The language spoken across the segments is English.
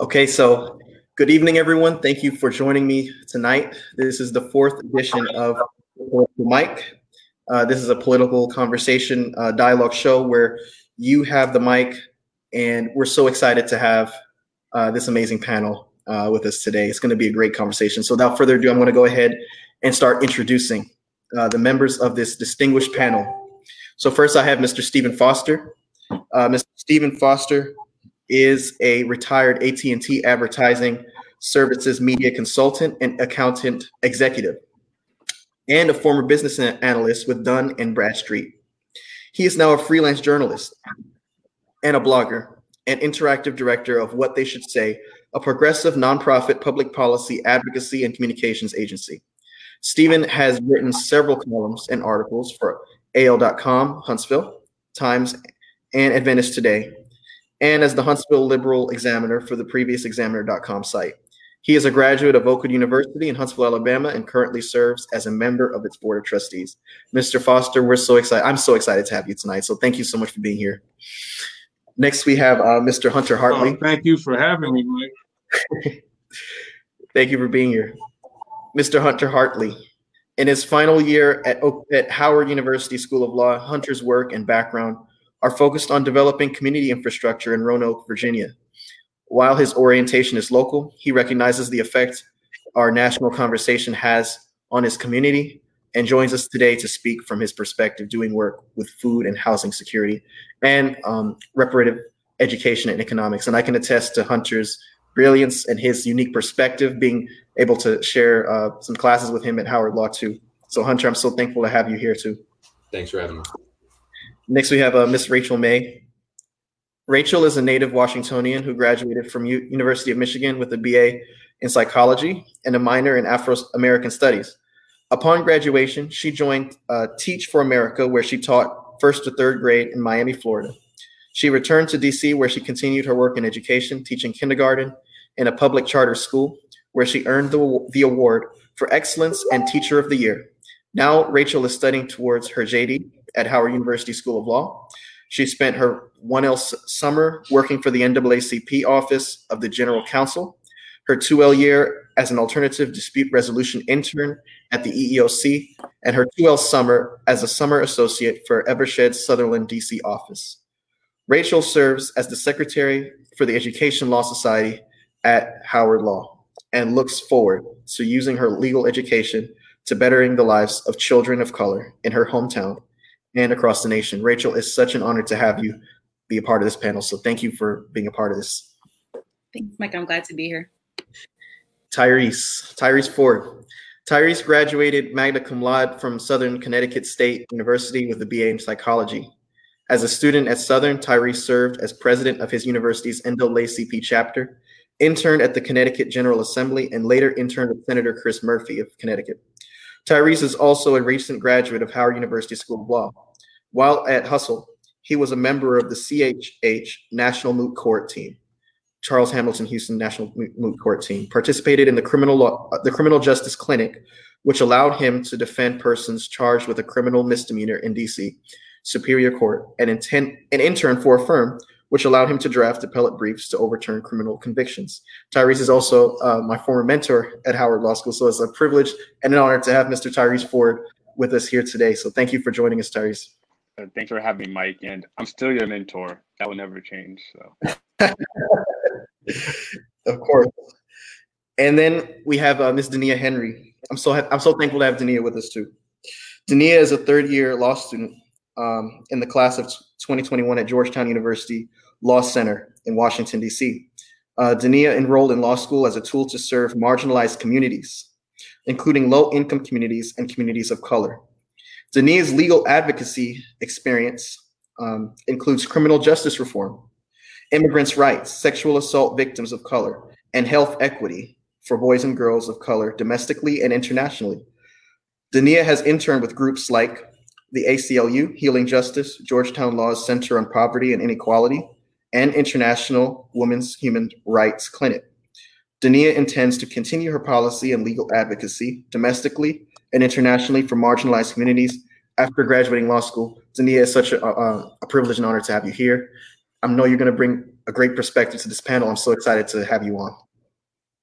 Okay, so good evening, everyone. Thank you for joining me tonight. This is the fourth edition of Mike. Uh, this is a political conversation uh, dialogue show where you have the mic, and we're so excited to have uh, this amazing panel uh, with us today. It's going to be a great conversation. So, without further ado, I'm going to go ahead and start introducing uh, the members of this distinguished panel. So, first, I have Mr. Stephen Foster. Uh, Mr. Stephen Foster is a retired AT&T advertising services media consultant and accountant executive and a former business analyst with Dun and Bradstreet. He is now a freelance journalist and a blogger and interactive director of What They Should Say, a progressive nonprofit public policy advocacy and communications agency. Stephen has written several columns and articles for AL.com, Huntsville, Times, and Adventist Today, and as the Huntsville Liberal Examiner for the previous Examiner.com site. He is a graduate of Oakwood University in Huntsville, Alabama, and currently serves as a member of its board of trustees. Mr. Foster, we're so excited. I'm so excited to have you tonight. So thank you so much for being here. Next, we have uh, Mr. Hunter Hartley. Oh, thank you for having me, Mike. thank you for being here. Mr. Hunter Hartley. In his final year at, at Howard University School of Law, Hunter's work and background are focused on developing community infrastructure in Roanoke, Virginia. While his orientation is local, he recognizes the effect our national conversation has on his community and joins us today to speak from his perspective, doing work with food and housing security and um, reparative education and economics. And I can attest to Hunter's brilliance and his unique perspective, being able to share uh, some classes with him at Howard Law too. So, Hunter, I'm so thankful to have you here too. Thanks for having me. Next, we have uh, Miss Rachel May. Rachel is a native Washingtonian who graduated from U- University of Michigan with a BA in psychology and a minor in Afro American Studies. Upon graduation, she joined uh, Teach for America, where she taught first to third grade in Miami, Florida. She returned to DC, where she continued her work in education, teaching kindergarten in a public charter school, where she earned the, the award for excellence and Teacher of the Year. Now, Rachel is studying towards her JD at Howard University School of Law. She spent her 1L summer working for the NAACP Office of the General Counsel, her 2L year as an alternative dispute resolution intern at the EEOC, and her 2L summer as a summer associate for Eversheds Sutherland DC office. Rachel serves as the secretary for the Education Law Society at Howard Law and looks forward to using her legal education to bettering the lives of children of color in her hometown and across the nation. Rachel, it's such an honor to have you be a part of this panel. So thank you for being a part of this. Thanks, Mike. I'm glad to be here. Tyrese, Tyrese Ford. Tyrese graduated magna cum laude from Southern Connecticut State University with a BA in psychology. As a student at Southern, Tyrese served as president of his university's NAACP chapter, interned at the Connecticut General Assembly, and later interned with Senator Chris Murphy of Connecticut. Tyrese is also a recent graduate of Howard University School of Law. While at Hustle, he was a member of the CHH National Moot Court team, Charles Hamilton Houston National Moot Court team, participated in the criminal law, uh, the criminal justice clinic, which allowed him to defend persons charged with a criminal misdemeanor in DC Superior Court, and intent, an intern for a firm which allowed him to draft appellate briefs to overturn criminal convictions. Tyrese is also uh, my former mentor at Howard Law School, so it's a privilege and an honor to have Mr. Tyrese Ford with us here today. So thank you for joining us, Tyrese. Uh, thanks for having me, Mike. And I'm still your mentor. That will never change. So, of course. And then we have uh, Ms. Dania Henry. I'm so ha- I'm so thankful to have Dania with us too. Dania is a third year law student um, in the class of 2021 at Georgetown University Law Center in Washington, D.C. Uh, Dania enrolled in law school as a tool to serve marginalized communities, including low income communities and communities of color. Dania's legal advocacy experience um, includes criminal justice reform, immigrants' rights, sexual assault victims of color, and health equity for boys and girls of color domestically and internationally. Dania has interned with groups like the ACLU, Healing Justice, Georgetown Law's Center on Poverty and Inequality, and International Women's Human Rights Clinic. Dania intends to continue her policy and legal advocacy domestically and internationally for marginalized communities after graduating law school. Dania, it's such a, a, a privilege and honor to have you here. I know you're going to bring a great perspective to this panel. I'm so excited to have you on.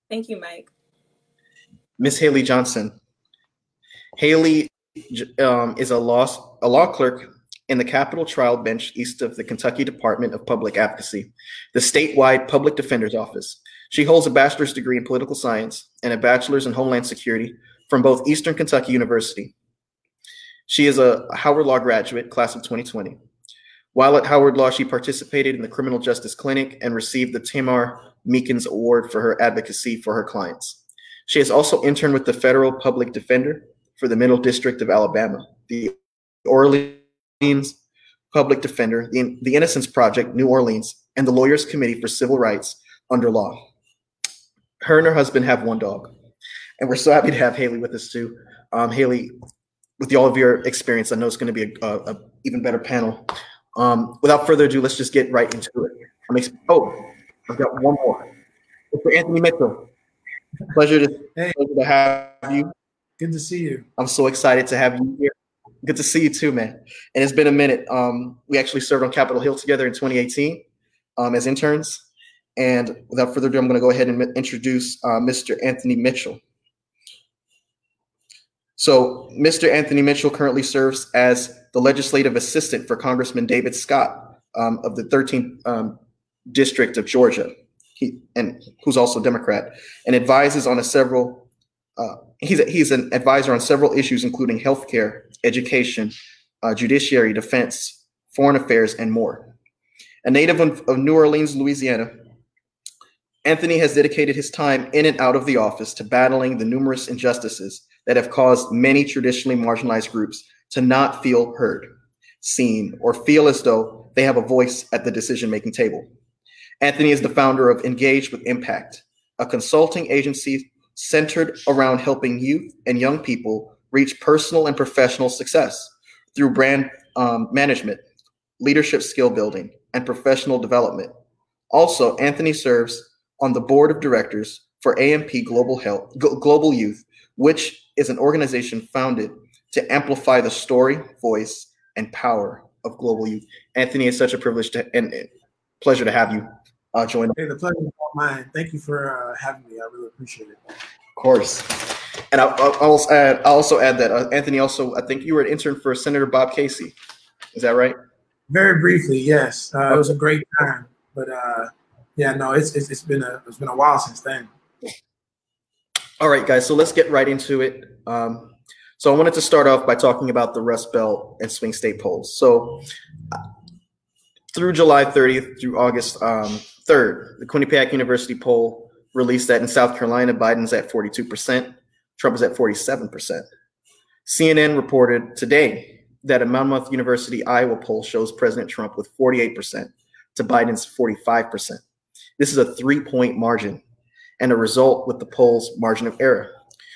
Thank you, Mike. Miss Haley Johnson. Haley um, is a law, a law clerk in the Capital Trial Branch east of the Kentucky Department of Public Advocacy, the statewide public defender's office. She holds a bachelor's degree in political science and a bachelor's in homeland security from both Eastern Kentucky University. She is a Howard Law graduate, class of 2020. While at Howard Law, she participated in the Criminal Justice Clinic and received the Tamar Meekins Award for her advocacy for her clients. She has also interned with the Federal Public Defender for the Middle District of Alabama, the Orleans Public Defender, the, the Innocence Project, New Orleans, and the Lawyers Committee for Civil Rights under law. Her and her husband have one dog. And we're so happy to have Haley with us too. Um, Haley, with all of your experience, I know it's going to be a, a, a even better panel. Um, without further ado, let's just get right into it. I'm ex- oh, I've got one more. Mr. Anthony Mitchell. Pleasure to, hey. pleasure to have you. Good to see you. I'm so excited to have you here. Good to see you too, man. And it's been a minute. Um, we actually served on Capitol Hill together in 2018 um, as interns. And without further ado, I'm going to go ahead and introduce uh, Mr. Anthony Mitchell. So, Mr. Anthony Mitchell currently serves as the legislative assistant for Congressman David Scott um, of the 13th um, District of Georgia, he, and who's also Democrat, and advises on a several. Uh, he's a, he's an advisor on several issues, including healthcare, education, uh, judiciary, defense, foreign affairs, and more. A native of, of New Orleans, Louisiana, Anthony has dedicated his time in and out of the office to battling the numerous injustices that have caused many traditionally marginalized groups to not feel heard, seen, or feel as though they have a voice at the decision making table. Anthony is the founder of Engage with Impact, a consulting agency centered around helping youth and young people reach personal and professional success through brand um, management, leadership skill building, and professional development. Also, Anthony serves on the board of directors for AMP Global Health, Global Youth, which is an organization founded to amplify the story, voice, and power of global youth. Anthony, it's such a privilege to, and, and pleasure to have you uh, join. Hey, the pleasure is all mine. Thank you for uh, having me. I really appreciate it. Of course. And I'll, I'll also add, I'll also add that uh, Anthony also, I think you were an intern for Senator Bob Casey. Is that right? Very briefly, yes. Uh, it was a great time, but uh, yeah, no, it's, it's it's been a it's been a while since then. All right, guys. So let's get right into it. Um, so I wanted to start off by talking about the Rust Belt and swing state polls. So through July 30th through August um, 3rd, the Quinnipiac University poll released that in South Carolina, Biden's at 42%, Trump is at 47%. CNN reported today that a Monmouth University Iowa poll shows President Trump with 48% to Biden's 45%. This is a three point margin and a result with the poll's margin of error.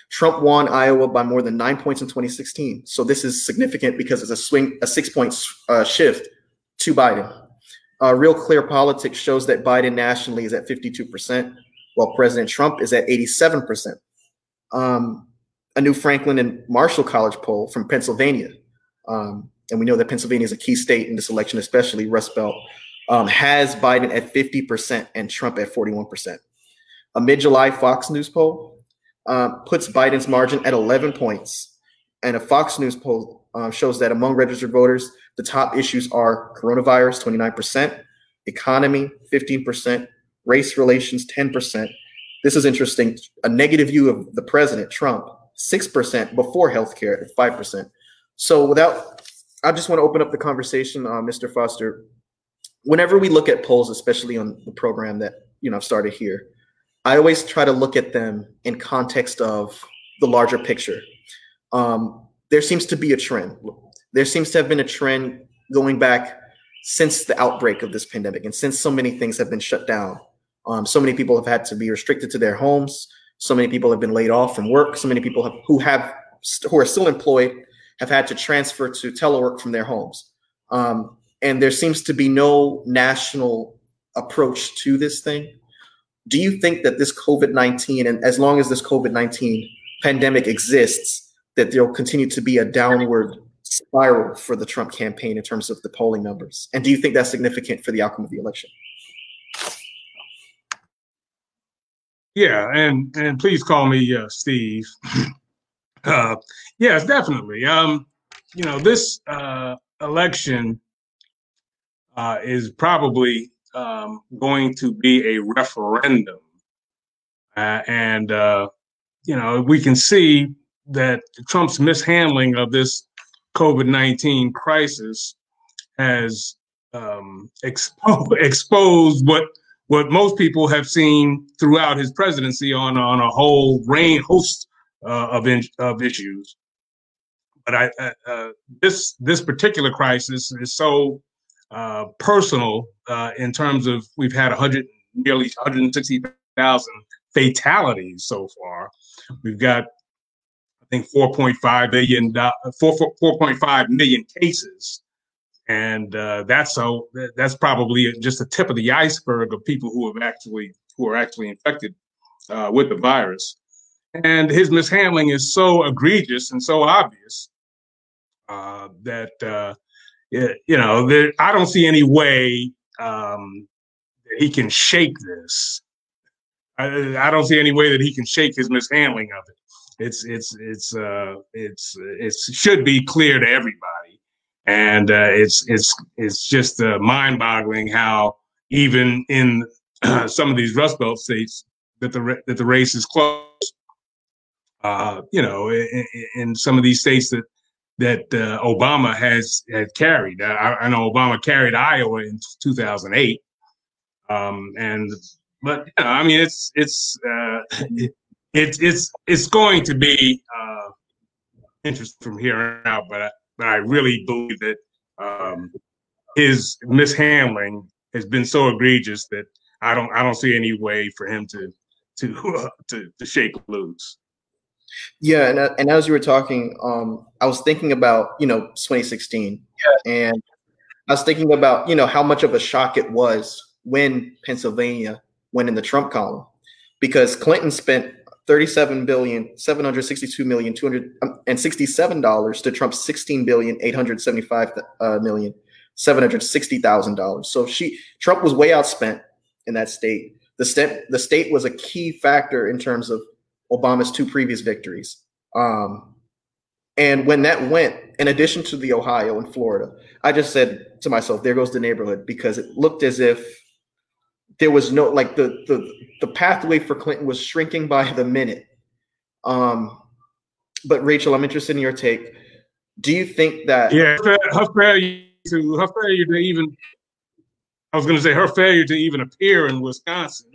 Trump won Iowa by more than nine points in 2016. So this is significant because it's a swing, a six point uh, shift to Biden. Uh, Real Clear Politics shows that Biden nationally is at 52%, while President Trump is at 87%. Um, a new Franklin and Marshall College poll from Pennsylvania, um, and we know that Pennsylvania is a key state in this election, especially Rust Belt, um, has Biden at 50% and Trump at 41%. A mid July Fox News poll uh, puts Biden's margin at 11 points. And a Fox News poll uh, shows that among registered voters, the top issues are coronavirus, 29%, economy, 15%, race relations, 10%. This is interesting. A negative view of the president, Trump, 6% before healthcare at 5%. So without, I just want to open up the conversation, uh, Mr. Foster whenever we look at polls, especially on the program that you know I've started here, I always try to look at them in context of the larger picture. Um, there seems to be a trend. There seems to have been a trend going back since the outbreak of this pandemic, and since so many things have been shut down. Um, so many people have had to be restricted to their homes. So many people have been laid off from work. So many people have, who have who are still employed have had to transfer to telework from their homes. Um, and there seems to be no national approach to this thing. Do you think that this COVID 19, and as long as this COVID 19 pandemic exists, that there'll continue to be a downward spiral for the Trump campaign in terms of the polling numbers? And do you think that's significant for the outcome of the election? Yeah, and and please call me uh, Steve. uh, yes, definitely. Um, you know, this uh, election uh, is probably um, going to be a referendum, uh, and uh, you know, we can see that Trump's mishandling of this COVID nineteen crisis has um, expo- exposed what what most people have seen throughout his presidency on on a whole range host uh, of in, of issues. But I uh, uh, this this particular crisis is so uh, personal uh, in terms of we've had 100 nearly 160,000 fatalities so far. We've got I think 4.5 billion 4, 4.5 million cases and uh, that's so that's probably just the tip of the iceberg of people who have actually who are actually infected uh, with the virus. And his mishandling is so egregious and so obvious uh, that uh, you know there, I don't see any way um, that he can shake this. I, I, don't see any way that he can shake his mishandling of it. It's it's it's uh, it's it should be clear to everybody and uh, it's it's it's just uh, mind-boggling how even in some of these Rust Belt states that the that the race is close. Uh, you know, in, in, some of these states that that uh, Obama has had carried. I, I, know Obama carried Iowa in 2008, um, and but you know, I mean, it's it's uh, it's it's it's going to be interesting from here on out, but. I, but I really believe that um, his mishandling has been so egregious that I don't I don't see any way for him to to uh, to, to shake loose. Yeah, and and as you were talking, um, I was thinking about you know 2016, yeah. and I was thinking about you know how much of a shock it was when Pennsylvania went in the Trump column, because Clinton spent 37 billion 762 million 267 dollars to Trump's 16 billion 875 uh, million 760 thousand dollars. So she Trump was way outspent in that state. The state the state was a key factor in terms of Obama's two previous victories. Um, and when that went, in addition to the Ohio and Florida, I just said to myself, "There goes the neighborhood," because it looked as if there was no like the the the pathway for Clinton was shrinking by the minute. Um, but Rachel, I'm interested in your take. Do you think that? Yeah, her failure to her failure to even I was going to say her failure to even appear in Wisconsin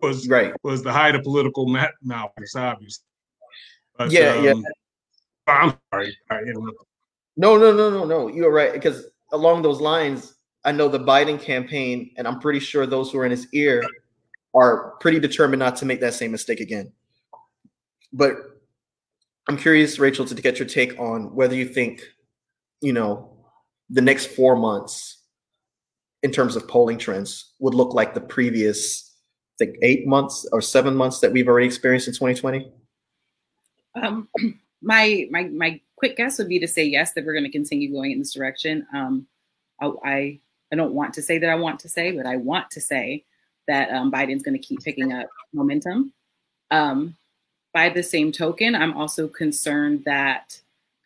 was right was the height of political malpractice, obviously. But, yeah, um, yeah. I'm sorry. No, no, no, no, no. You're right because along those lines, I know the Biden campaign, and I'm pretty sure those who are in his ear are pretty determined not to make that same mistake again. But I'm curious, Rachel, to get your take on whether you think, you know, the next four months in terms of polling trends would look like the previous, I think, eight months or seven months that we've already experienced in 2020. Um, my my my quick guess would be to say yes that we're going to continue going in this direction. Um, I, I I don't want to say that I want to say, but I want to say that um, Biden's going to keep picking up momentum. Um, by the same token, I'm also concerned that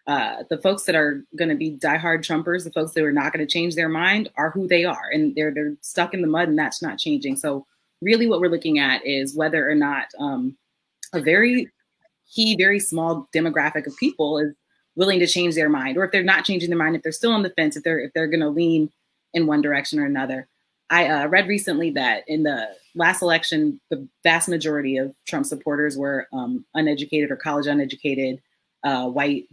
uh, the folks that are going to be diehard Trumpers, the folks that are not going to change their mind, are who they are, and they're they're stuck in the mud, and that's not changing. So, really, what we're looking at is whether or not um, a very key, very small demographic of people is willing to change their mind, or if they're not changing their mind, if they're still on the fence, if they're if they're going to lean in one direction or another. I uh, read recently that in the last election, the vast majority of Trump supporters were um, uneducated or college uneducated, uh, white,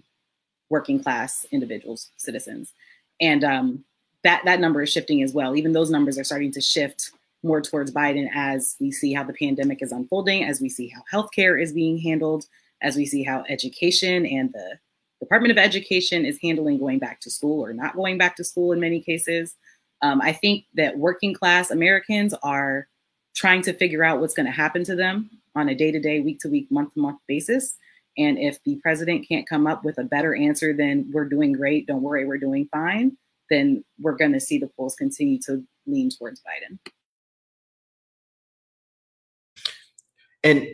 working class individuals, citizens, and um, that that number is shifting as well. Even those numbers are starting to shift more towards Biden as we see how the pandemic is unfolding, as we see how healthcare is being handled, as we see how education and the Department of Education is handling going back to school or not going back to school in many cases. Um, I think that working class Americans are trying to figure out what's going to happen to them on a day to day, week to week, month to month basis. And if the president can't come up with a better answer than we're doing great, don't worry, we're doing fine, then we're going to see the polls continue to lean towards Biden. And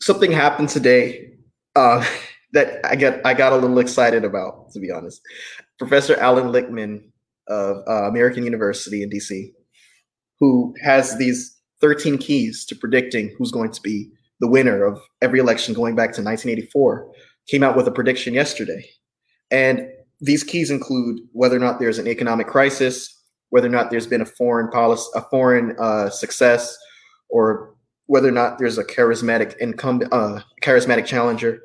something happened today uh, that I got I got a little excited about, to be honest. Professor Alan Lichtman of uh, American University in DC, who has these 13 keys to predicting who's going to be the winner of every election going back to 1984, came out with a prediction yesterday. And these keys include whether or not there's an economic crisis, whether or not there's been a foreign policy, a foreign uh, success, or whether or not there's a charismatic incumbent, uh, charismatic challenger.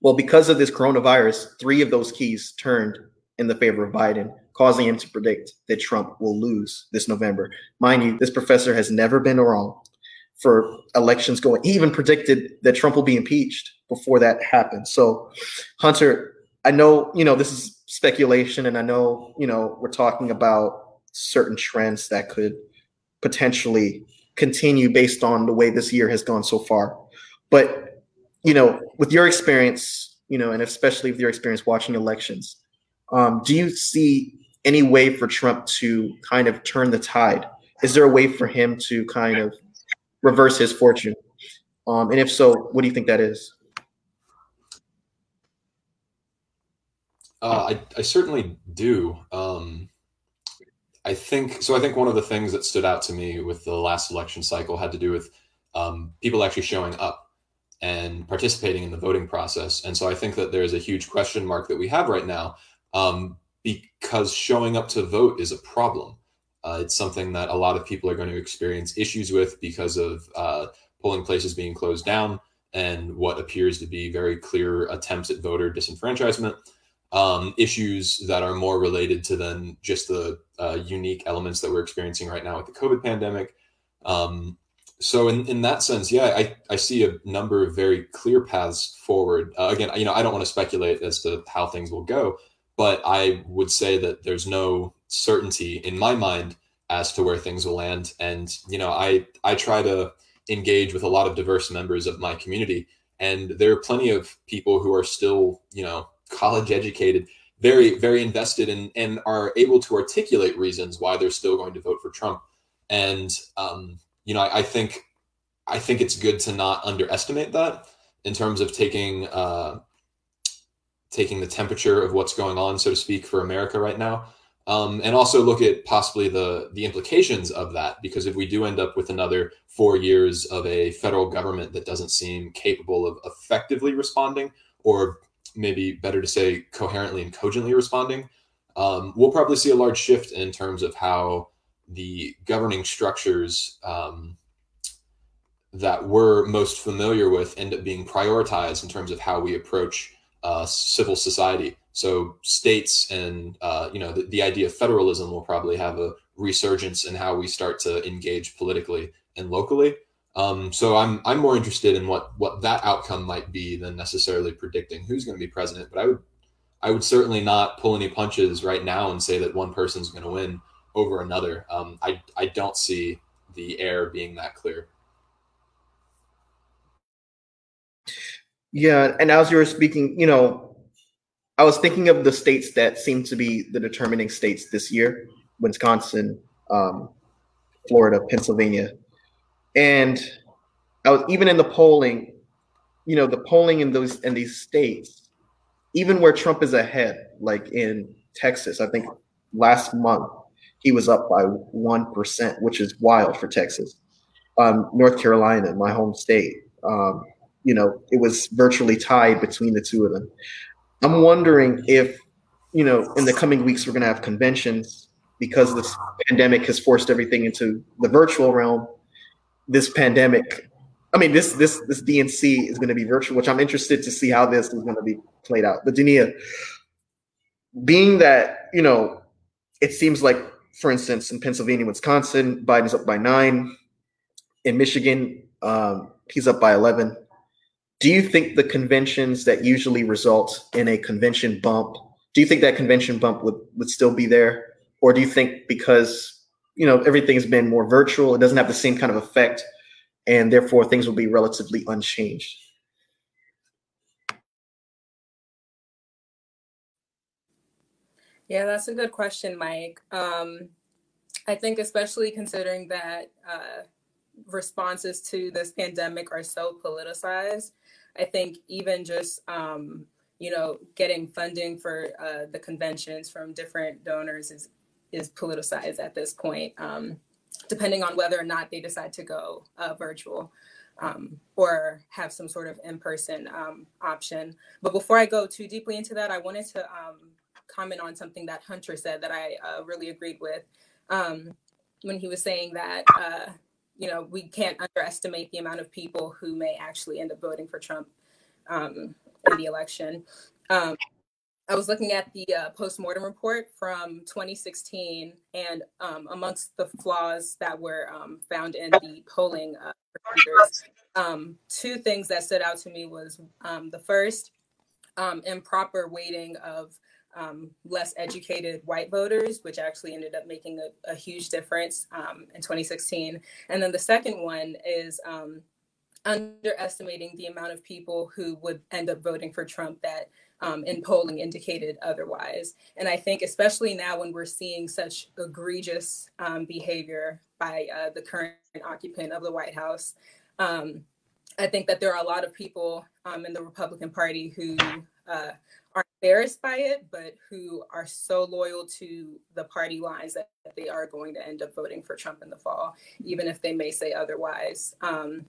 Well, because of this coronavirus, three of those keys turned in the favor of Biden, causing him to predict that Trump will lose this November. Mind you, this professor has never been wrong for elections going. He even predicted that Trump will be impeached before that happened. So, Hunter, I know you know this is speculation, and I know you know we're talking about certain trends that could potentially continue based on the way this year has gone so far. But you know, with your experience, you know, and especially with your experience watching elections, um, do you see any way for Trump to kind of turn the tide? Is there a way for him to kind of reverse his fortune? Um, and if so, what do you think that is? Uh, I, I certainly do. Um, I think so. I think one of the things that stood out to me with the last election cycle had to do with um, people actually showing up and participating in the voting process. And so I think that there's a huge question mark that we have right now um, because showing up to vote is a problem. Uh, it's something that a lot of people are going to experience issues with because of uh, polling places being closed down and what appears to be very clear attempts at voter disenfranchisement um, issues that are more related to than just the uh, unique elements that we're experiencing right now with the COVID pandemic. Um, so in, in that sense, yeah, I, I see a number of very clear paths forward. Uh, again, you know, I don't want to speculate as to how things will go, but I would say that there's no certainty in my mind as to where things will land. And you know, I I try to engage with a lot of diverse members of my community, and there are plenty of people who are still, you know, college educated, very, very invested in and are able to articulate reasons why they're still going to vote for Trump. And um, you know, I, I, think I think it's good to not underestimate that in terms of taking uh, taking the temperature of what's going on, so to speak, for America right now. Um, and also look at possibly the the implications of that because if we do end up with another four years of a federal government that doesn't seem capable of effectively responding or maybe better to say coherently and cogently responding, um, we'll probably see a large shift in terms of how the governing structures um, that we're most familiar with end up being prioritized in terms of how we approach uh, civil society. So states and uh, you know the, the idea of federalism will probably have a resurgence in how we start to engage politically and locally. Um, so I'm I'm more interested in what what that outcome might be than necessarily predicting who's going to be president. But I would I would certainly not pull any punches right now and say that one person's going to win over another. Um, I I don't see the air being that clear. Yeah, and as you were speaking, you know, I was thinking of the states that seem to be the determining states this year: Wisconsin, um, Florida, Pennsylvania. And I was even in the polling, you know, the polling in those in these states, even where Trump is ahead, like in Texas, I think last month he was up by one percent, which is wild for Texas. Um, North Carolina, my home state, um, you know, it was virtually tied between the two of them. I'm wondering if, you know, in the coming weeks we're going to have conventions because this pandemic has forced everything into the virtual realm this pandemic I mean, this this this DNC is going to be virtual, which I'm interested to see how this is going to be played out. But Dania, being that you know, it seems like, for instance, in Pennsylvania, Wisconsin, Biden's up by nine. In Michigan, um, he's up by eleven. Do you think the conventions that usually result in a convention bump? Do you think that convention bump would would still be there, or do you think because you know everything's been more virtual it doesn't have the same kind of effect and therefore things will be relatively unchanged yeah that's a good question mike um, i think especially considering that uh, responses to this pandemic are so politicized. I think even just um, you know getting funding for uh, the conventions from different donors is is politicized at this point, um, depending on whether or not they decide to go uh, virtual um, or have some sort of in-person um, option. But before I go too deeply into that, I wanted to um, comment on something that Hunter said that I uh, really agreed with um, when he was saying that uh, you know we can't underestimate the amount of people who may actually end up voting for Trump um, in the election. Um, I was looking at the uh, post-mortem report from 2016, and um, amongst the flaws that were um, found in the polling uh, procedures, um, two things that stood out to me was um, the first, um, improper weighting of um, less educated white voters, which actually ended up making a, a huge difference in 2016. And then the second one is underestimating the amount of people who would end up voting for Trump that um, in polling indicated otherwise. And I think, especially now when we're seeing such egregious um, behavior by uh, the current occupant of the White House, um, I think that there are a lot of people um, in the Republican Party who uh, are embarrassed by it, but who are so loyal to the party lines that they are going to end up voting for Trump in the fall, even if they may say otherwise. Um,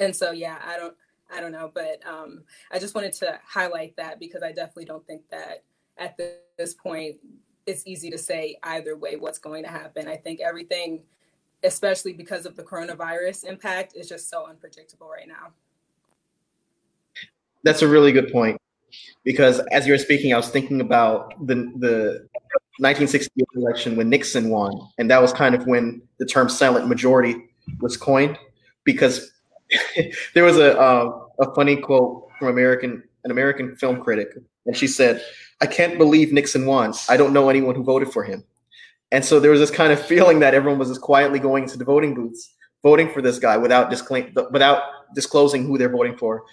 and so, yeah, I don't. I don't know, but um, I just wanted to highlight that because I definitely don't think that at this point it's easy to say either way what's going to happen. I think everything, especially because of the coronavirus impact, is just so unpredictable right now. That's a really good point because as you were speaking, I was thinking about the the 1968 election when Nixon won, and that was kind of when the term "silent majority" was coined because there was a uh, a funny quote from American an American film critic, and she said, "I can't believe Nixon won. I don't know anyone who voted for him." And so there was this kind of feeling that everyone was just quietly going into the voting booths, voting for this guy without disclaim without disclosing who they're voting for,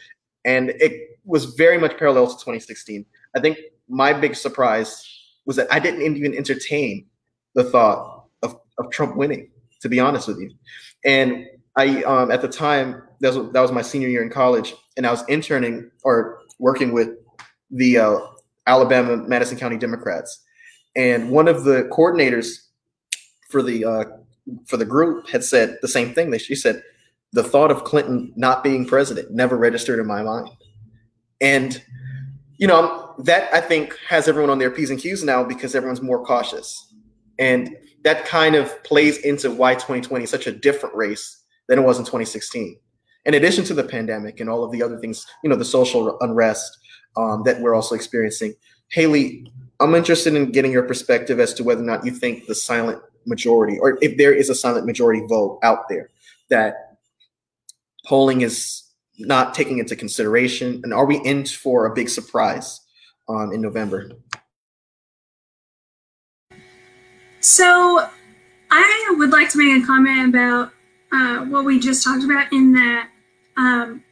and it was very much parallel to 2016. I think my big surprise was that I didn't even entertain the thought of, of Trump winning, to be honest with you. And I um, at the time that was, that was my senior year in college, and I was interning or working with the uh, Alabama Madison County Democrats, and one of the coordinators for the uh, for the group had said the same thing. She said the thought of Clinton not being president never registered in my mind, and you know that I think has everyone on their p's and q's now because everyone's more cautious, and that kind of plays into why 2020 is such a different race than it was in 2016. In addition to the pandemic and all of the other things, you know, the social unrest um, that we're also experiencing. Haley, I'm interested in getting your perspective as to whether or not you think the silent majority, or if there is a silent majority vote out there, that polling is not taking into consideration, and are we in for a big surprise um, in November? So, I would like to make a comment about uh, what we just talked about in that um,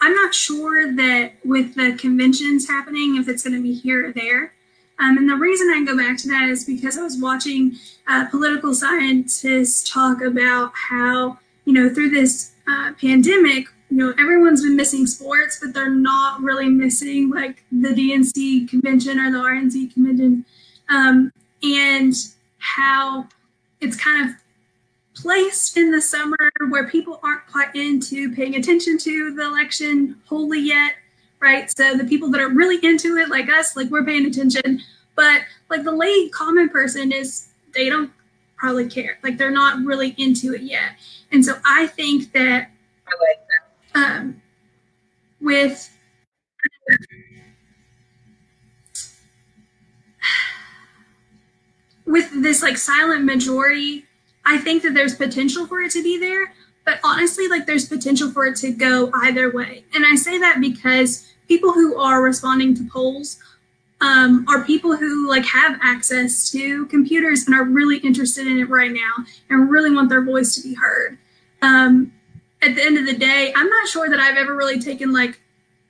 I'm not sure that with the conventions happening, if it's going to be here or there. Um, and the reason I go back to that is because I was watching uh, political scientists talk about how, you know, through this uh, pandemic, you know, everyone's been missing sports, but they're not really missing like the DNC convention or the RNC convention. Um, and how it's kind of placed in the summer where people aren't quite into paying attention to the election wholly yet, right? So the people that are really into it, like us, like we're paying attention, but like the lay common person is they don't probably care, like they're not really into it yet. And so I think that I like um, with with this like silent majority I think that there's potential for it to be there, but honestly, like there's potential for it to go either way. And I say that because people who are responding to polls um, are people who like have access to computers and are really interested in it right now and really want their voice to be heard. Um, at the end of the day, I'm not sure that I've ever really taken like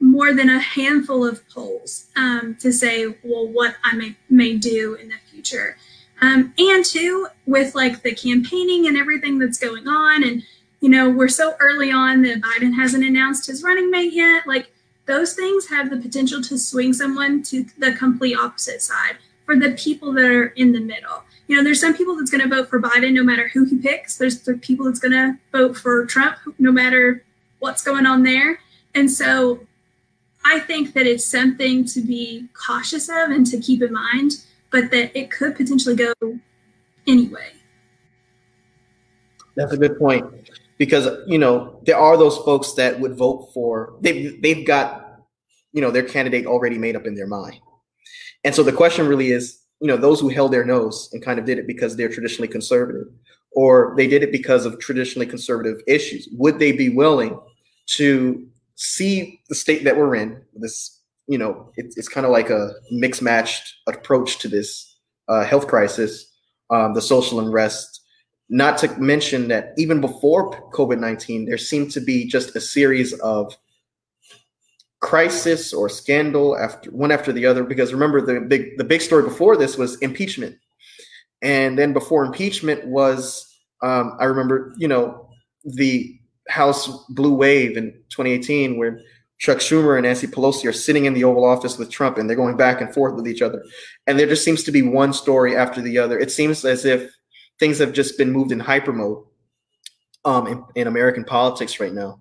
more than a handful of polls um, to say, well, what I may may do in the future. Um, and two, with like the campaigning and everything that's going on, and you know, we're so early on that Biden hasn't announced his running mate yet. Like those things have the potential to swing someone to the complete opposite side for the people that are in the middle. You know, there's some people that's going to vote for Biden no matter who he picks. There's the people that's going to vote for Trump no matter what's going on there. And so I think that it's something to be cautious of and to keep in mind, but that it could potentially go anyway. That's a good point because you know there are those folks that would vote for they've they've got you know their candidate already made up in their mind, and so the question really is you know those who held their nose and kind of did it because they're traditionally conservative, or they did it because of traditionally conservative issues. Would they be willing to see the state that we're in? This you know it, it's kind of like a mixed matched approach to this uh, health crisis, um, the social unrest not to mention that even before COVID 19, there seemed to be just a series of crisis or scandal after one after the other. Because remember, the big the big story before this was impeachment, and then before impeachment was um, I remember you know the House blue wave in 2018 where Chuck Schumer and Nancy Pelosi are sitting in the Oval Office with Trump and they're going back and forth with each other, and there just seems to be one story after the other. It seems as if things have just been moved in hyper mode um, in, in American politics right now.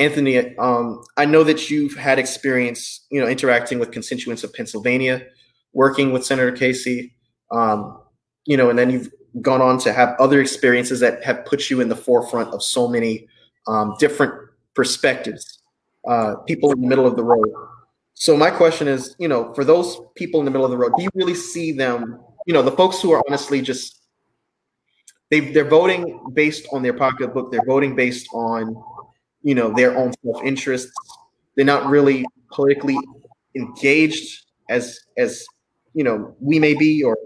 Anthony, um, I know that you've had experience, you know, interacting with constituents of Pennsylvania, working with Senator Casey, um, you know, and then you've gone on to have other experiences that have put you in the forefront of so many um, different perspectives, uh, people in the middle of the road. So my question is, you know, for those people in the middle of the road, do you really see them, you know, the folks who are honestly just they they're voting based on their pocketbook. They're voting based on you know their own self interests. They're not really politically engaged as as you know we may be or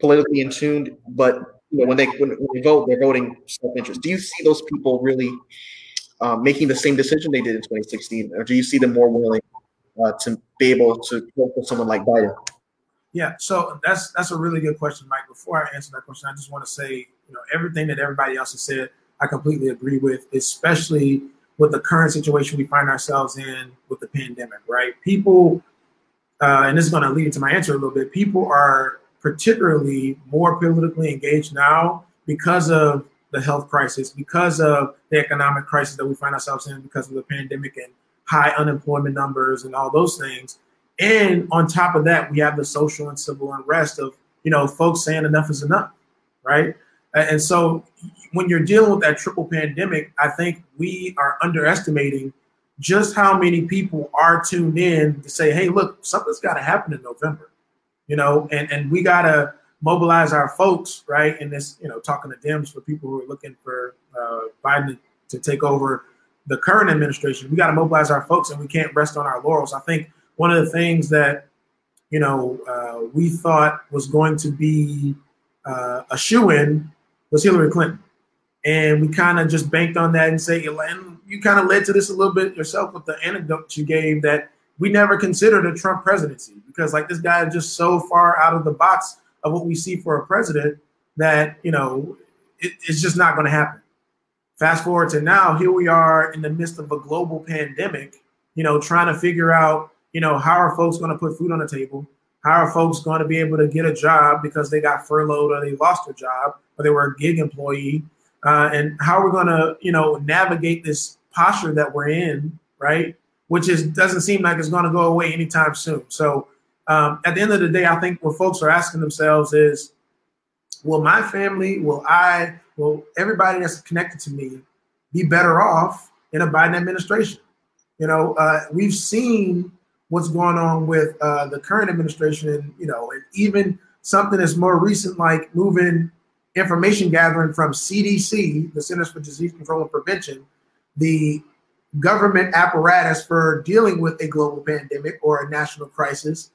politically in tuned. But you know when they when, they vote, they're voting self interest. Do you see those people really um, making the same decision they did in 2016, or do you see them more willing uh, to be able to vote for someone like Biden? Yeah, so that's that's a really good question, Mike. Before I answer that question, I just want to say, you know, everything that everybody else has said, I completely agree with, especially with the current situation we find ourselves in with the pandemic, right? People, uh, and this is going to lead into my answer a little bit. People are particularly more politically engaged now because of the health crisis, because of the economic crisis that we find ourselves in, because of the pandemic and high unemployment numbers and all those things and on top of that, we have the social and civil unrest of, you know, folks saying enough is enough, right? And so when you're dealing with that triple pandemic, I think we are underestimating just how many people are tuned in to say, hey, look, something's got to happen in November, you know, and, and we got to mobilize our folks, right? In this, you know, talking to Dems for people who are looking for uh, Biden to take over the current administration, we got to mobilize our folks and we can't rest on our laurels. I think one of the things that you know uh, we thought was going to be uh, a shoe in was Hillary Clinton, and we kind of just banked on that and say, and you kind of led to this a little bit yourself with the anecdote you gave that we never considered a Trump presidency because like this guy is just so far out of the box of what we see for a president that you know it, it's just not going to happen. Fast forward to now, here we are in the midst of a global pandemic, you know, trying to figure out you know, how are folks going to put food on the table? How are folks going to be able to get a job because they got furloughed or they lost their job or they were a gig employee? Uh, and how we're going to, you know, navigate this posture that we're in, right? Which is doesn't seem like it's going to go away anytime soon. So um, at the end of the day, I think what folks are asking themselves is, will my family, will I, will everybody that's connected to me be better off in a Biden administration? You know, uh, we've seen what's going on with uh, the current administration, and you know, and even something that's more recent, like moving information gathering from CDC, the Centers for Disease Control and Prevention, the government apparatus for dealing with a global pandemic or a national crisis,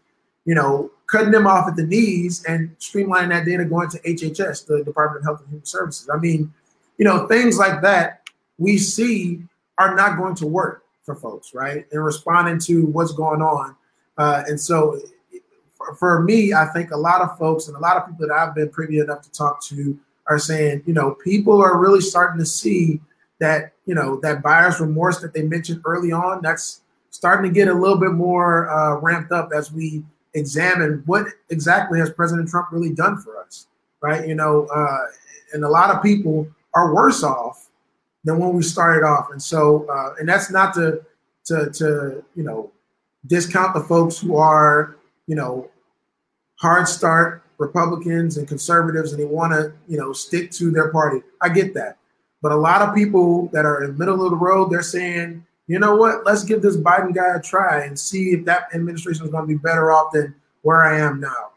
you know, cutting them off at the knees and streamlining that data going to HHS, the Department of Health and Human Services. I mean, you know, things like that we see are not going to work for folks, right? And responding to what's going on. Uh, and so for, for, me, I think a lot of folks and a lot of people that I've been privy enough to talk to are saying, you know, people are really starting to see that you know that buyer's remorse that they mentioned early on that's starting to get a little bit more uh, ramped up as we examine what exactly has President Trump really done for us, right? You know, uh, and a lot of people are worse off than when we started off, and so uh, and that's not to to to you know discount the folks who are you know hard start Republicans and conservatives, and they want to you know stick to their party. I get that, but a lot of people that are in the middle of the road, they're saying you know what? Let's give this Biden guy a try and see if that administration is going to be better off than where I am now.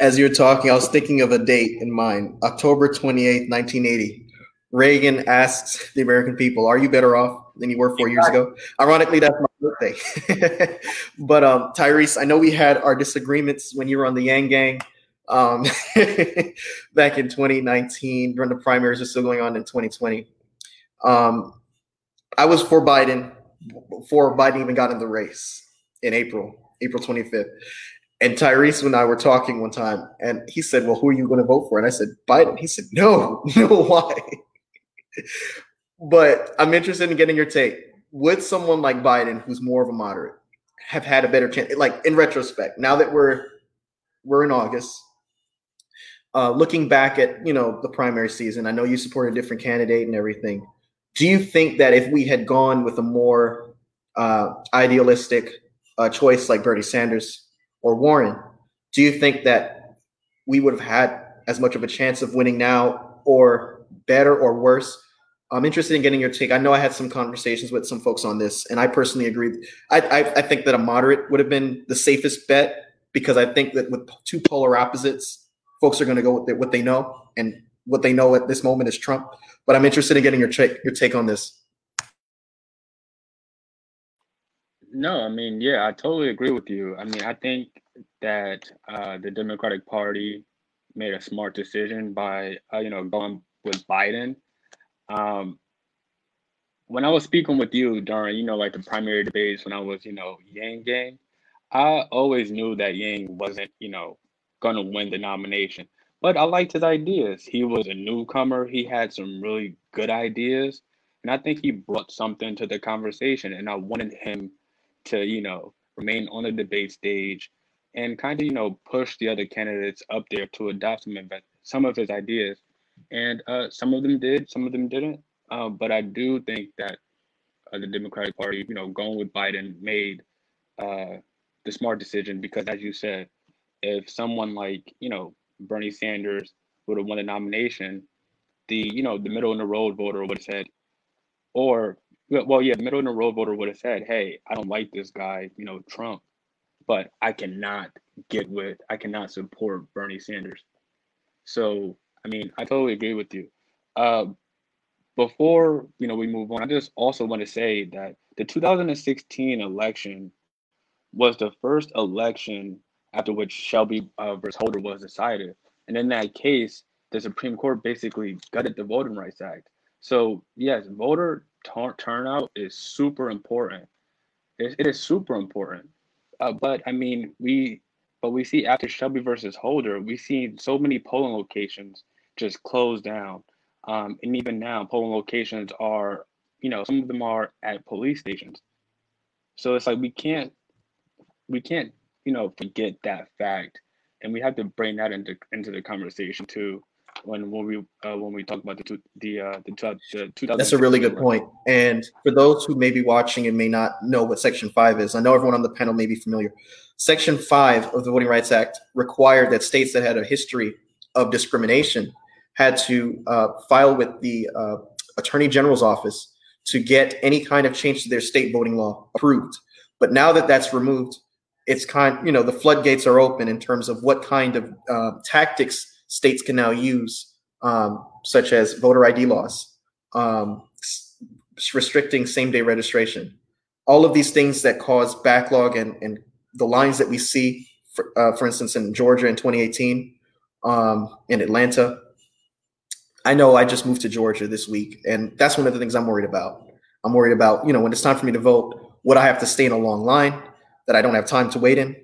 As you're talking, I was thinking of a date in mind October 28th, 1980. Reagan asks the American people, Are you better off than you were four years ago? Ironically, that's my birthday. but um, Tyrese, I know we had our disagreements when you were on the Yang Gang um, back in 2019 during the primaries are still going on in 2020. Um, I was for Biden before Biden even got in the race in April, April 25th. And Tyrese and I were talking one time, and he said, "Well, who are you going to vote for?" And I said, "Biden." He said, "No, no, why?" But I'm interested in getting your take. Would someone like Biden, who's more of a moderate, have had a better chance? Like in retrospect, now that we're we're in August, uh, looking back at you know the primary season, I know you support a different candidate and everything do you think that if we had gone with a more uh, idealistic uh, choice like Bernie Sanders or Warren, do you think that we would have had as much of a chance of winning now or better or worse? I'm interested in getting your take. I know I had some conversations with some folks on this, and I personally agree. I, I, I think that a moderate would have been the safest bet because I think that with two polar opposites, folks are going to go with what they know, and what they know at this moment is Trump. But I'm interested in getting your take your take on this. No, I mean, yeah, I totally agree with you. I mean, I think that uh, the Democratic Party made a smart decision by, uh, you know, going with Biden. Um, when I was speaking with you during, you know, like the primary debates when I was, you know, Yang Gang, I always knew that Yang wasn't, you know, going to win the nomination but I liked his ideas. He was a newcomer. He had some really good ideas. And I think he brought something to the conversation. And I wanted him to, you know, remain on the debate stage and kind of, you know, push the other candidates up there to adopt some some of his ideas. And uh, some of them did, some of them didn't. Uh, but I do think that uh, the Democratic Party, you know, going with Biden made uh, the smart decision because, as you said, if someone like, you know, Bernie Sanders would have won the nomination, the you know the middle in the road voter would have said, or well yeah, the middle in the road voter would have said, hey, I don't like this guy, you know Trump, but I cannot get with, I cannot support Bernie Sanders. So I mean, I totally agree with you. Uh, before you know we move on, I just also want to say that the 2016 election was the first election after which Shelby uh, versus Holder was decided. And in that case, the Supreme Court basically gutted the Voting Rights Act. So yes, voter t- turnout is super important. it, it is super important. Uh, but I mean, we but we see after Shelby versus Holder, we see so many polling locations just closed down. Um, and even now, polling locations are, you know, some of them are at police stations. So it's like we can't we can't you know forget that fact, and we have to bring that into into the conversation too. When when we uh, when we talk about the two, the uh, the, the 2000 that's a really good point. And for those who may be watching and may not know what Section Five is, I know everyone on the panel may be familiar. Section Five of the Voting Rights Act required that states that had a history of discrimination had to uh, file with the uh, Attorney General's office to get any kind of change to their state voting law approved. But now that that's removed, it's kind you know the floodgates are open in terms of what kind of uh, tactics states can now use um, such as voter id laws um, restricting same day registration. All of these things that cause backlog and, and the lines that we see for, uh, for instance in georgia in 2018 um, in atlanta. I know i just moved to georgia this week and that's one of the things i'm worried about. I'm worried about you know when it's time for me to vote would i have to stay in a long line that I don't have time to wait in.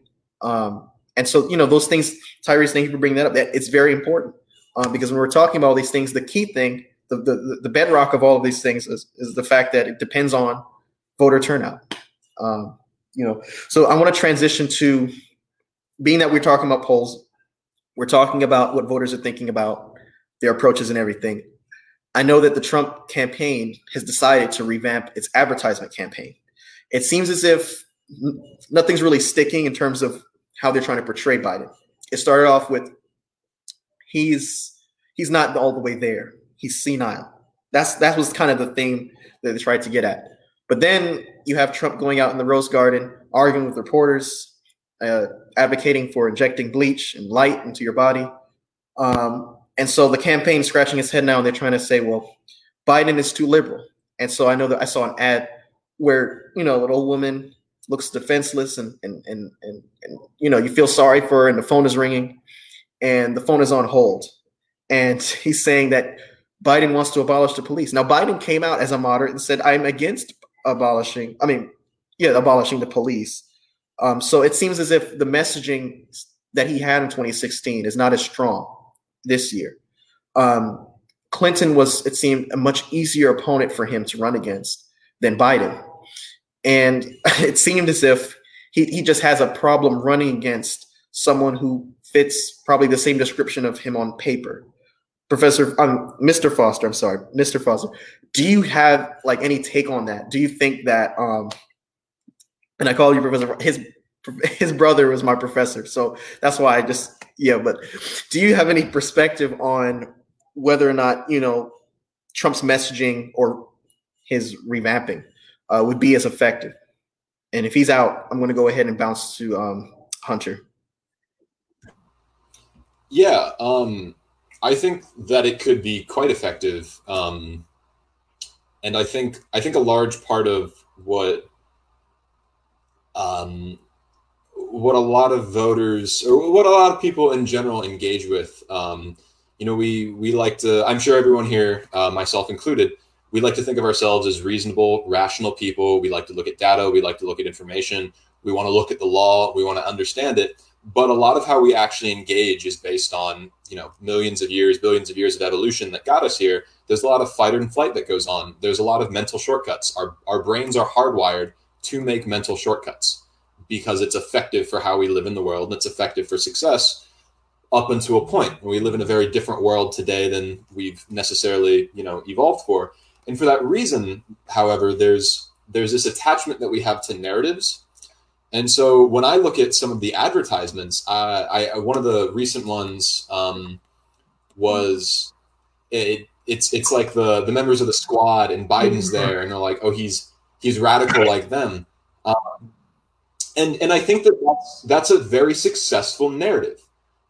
Um, and so, you know, those things, Tyrese, thank you for bringing that up. That it's very important uh, because when we're talking about all these things, the key thing, the, the, the bedrock of all of these things is, is the fact that it depends on voter turnout. Um, you know, so I want to transition to being that we're talking about polls, we're talking about what voters are thinking about, their approaches and everything. I know that the Trump campaign has decided to revamp its advertisement campaign. It seems as if nothing's really sticking in terms of how they're trying to portray Biden. It started off with he's he's not all the way there. He's senile. That's that was kind of the theme that they tried to get at. But then you have Trump going out in the Rose Garden, arguing with reporters, uh, advocating for injecting bleach and light into your body. Um, and so the campaign scratching its head now, and they're trying to say, well, Biden is too liberal. And so I know that I saw an ad where you know an old woman looks defenseless, and and and and, and you know you feel sorry for her, and the phone is ringing, and the phone is on hold, and he's saying that Biden wants to abolish the police. Now Biden came out as a moderate and said, "I'm against abolishing. I mean, yeah, abolishing the police." Um, so it seems as if the messaging that he had in 2016 is not as strong this year. Um, Clinton was, it seemed, a much easier opponent for him to run against than Biden. And it seemed as if he, he just has a problem running against someone who fits probably the same description of him on paper. Professor, um, Mr. Foster, I'm sorry, Mr. Foster, do you have like any take on that? Do you think that, um, and I call you Professor, his his brother was my professor, so that's why I just yeah. But do you have any perspective on whether or not you know Trump's messaging or his revamping uh, would be as effective? And if he's out, I'm going to go ahead and bounce to um, Hunter. Yeah, um, I think that it could be quite effective, um, and I think I think a large part of what um, what a lot of voters or what a lot of people in general engage with. Um, you know, we we like to. I'm sure everyone here, uh, myself included, we like to think of ourselves as reasonable, rational people. We like to look at data. We like to look at information. We want to look at the law. We want to understand it. But a lot of how we actually engage is based on you know millions of years, billions of years of evolution that got us here. There's a lot of fight and flight that goes on. There's a lot of mental shortcuts. Our our brains are hardwired to make mental shortcuts because it's effective for how we live in the world and it's effective for success up until a point. We live in a very different world today than we've necessarily, you know, evolved for. And for that reason, however, there's there's this attachment that we have to narratives. And so when I look at some of the advertisements, uh, I one of the recent ones um, was it, it's it's like the the members of the squad and Biden's mm-hmm. there, and they're like, oh, he's he's radical like them. Um, and and I think that that's that's a very successful narrative.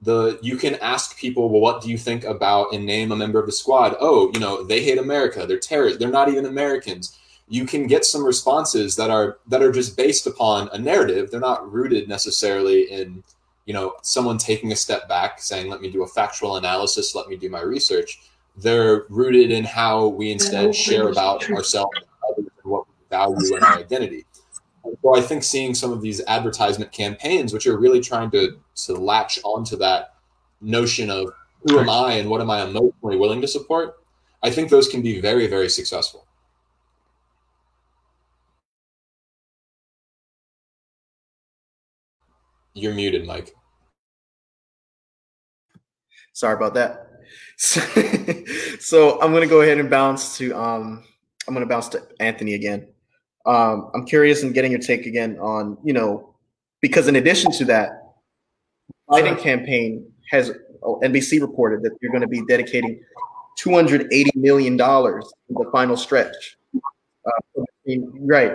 The you can ask people, well, what do you think about and name a member of the squad? Oh, you know, they hate America. They're terrorists. They're not even Americans. You can get some responses that are that are just based upon a narrative. They're not rooted necessarily in you know someone taking a step back, saying, "Let me do a factual analysis. Let me do my research." They're rooted in how we instead share about ourselves and what we value in our identity so I think seeing some of these advertisement campaigns, which are really trying to to latch onto that notion of who am I and what am I emotionally willing to support, I think those can be very, very successful. You're muted, Mike. Sorry about that. So, so I'm going to go ahead and bounce to um, I'm going to bounce to Anthony again. Um, I'm curious in getting your take again on, you know, because in addition to that, Biden campaign has oh, NBC reported that they're going to be dedicating 280 million dollars in the final stretch. Uh, right,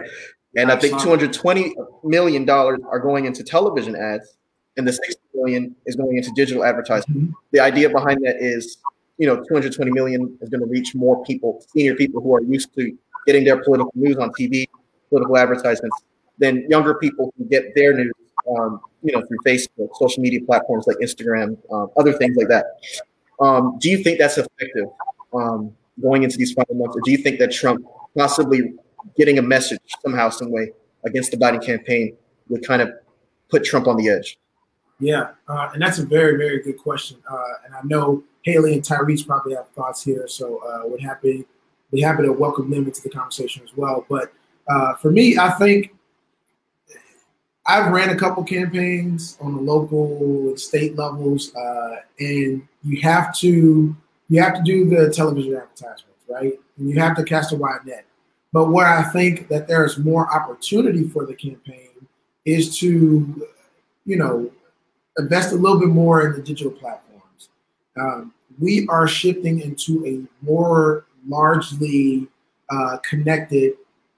and I think 220 million dollars are going into television ads, and the 60 million is going into digital advertising. Mm-hmm. The idea behind that is, you know, 220 million is going to reach more people, senior people who are used to getting their political news on TV political advertisements, than younger people who get their news, um, you know, through Facebook, social media platforms like Instagram, um, other things like that. Um, do you think that's effective um, going into these final months, or do you think that Trump possibly getting a message somehow, some way against the Biden campaign would kind of put Trump on the edge? Yeah, uh, and that's a very, very good question. Uh, and I know Haley and Tyrese probably have thoughts here, so uh, would happy be happy to welcome them into the conversation as well. But uh, for me, I think I've ran a couple campaigns on the local and state levels, uh, and you have to you have to do the television advertisements, right? And you have to cast a wide net. But where I think that there is more opportunity for the campaign is to, you know, invest a little bit more in the digital platforms. Um, we are shifting into a more largely uh, connected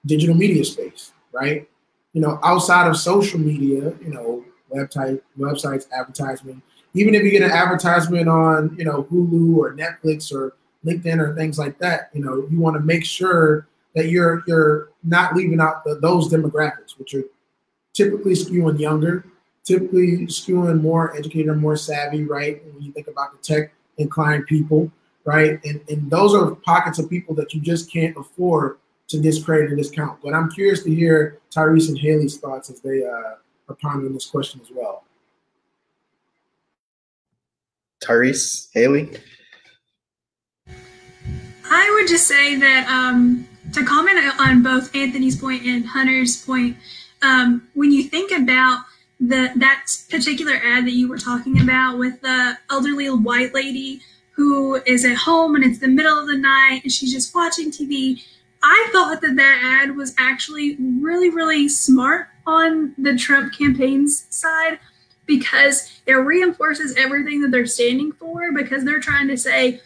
digital media space, right? You know, outside of social media, you know, website, websites, advertisement. Even if you get an advertisement on, you know, Hulu or Netflix or LinkedIn or things like that, you know, you want to make sure that you're you're not leaving out the, those demographics, which are typically skewing younger, typically skewing more educated, or more savvy, right? When you think about the tech inclined people, right? And, and those are pockets of people that you just can't afford to discredit and discount. But I'm curious to hear Tyrese and Haley's thoughts as they uh, are pondering this question as well. Tyrese, Haley? I would just say that um, to comment on both Anthony's point and Hunter's point, um, when you think about the that particular ad that you were talking about with the elderly white lady who is at home and it's the middle of the night and she's just watching TV. I thought that that ad was actually really, really smart on the Trump campaign's side because it reinforces everything that they're standing for because they're trying to say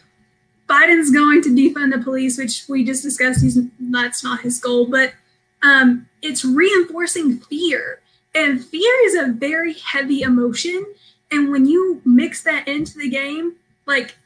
Biden's going to defund the police, which we just discussed. He's that's not his goal, but um, it's reinforcing fear, and fear is a very heavy emotion. And when you mix that into the game, like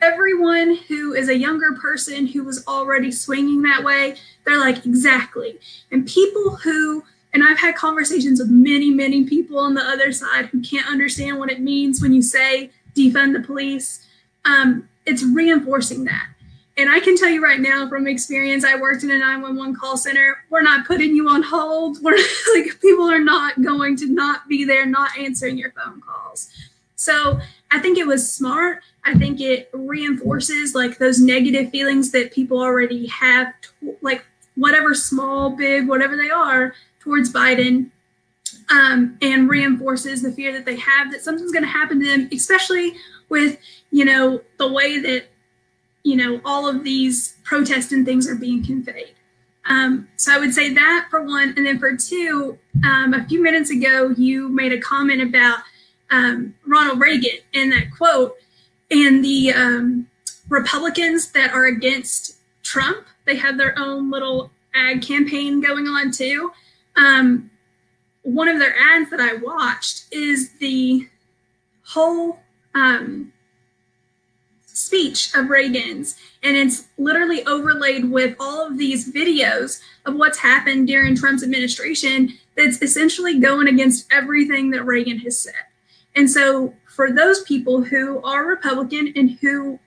everyone who is a younger person who was already swinging that way, they're like, exactly. And people who, and I've had conversations with many, many people on the other side who can't understand what it means when you say defund the police. Um, it's reinforcing that. And I can tell you right now from experience, I worked in a 911 call center. We're not putting you on hold. We're like, people are not going to not be there, not answering your phone calls. So I think it was smart. I think it reinforces like those negative feelings that people already have, like whatever small, big, whatever they are, towards Biden, um, and reinforces the fear that they have that something's going to happen to them, especially with you know the way that you know all of these protests and things are being conveyed. Um, so I would say that for one, and then for two, um, a few minutes ago you made a comment about um, Ronald Reagan and that quote, and the um, Republicans that are against Trump, they have their own little ad campaign going on too. Um, one of their ads that I watched is the whole um, speech of Reagan's, and it's literally overlaid with all of these videos of what's happened during Trump's administration that's essentially going against everything that Reagan has said. And so, for those people who are Republican and who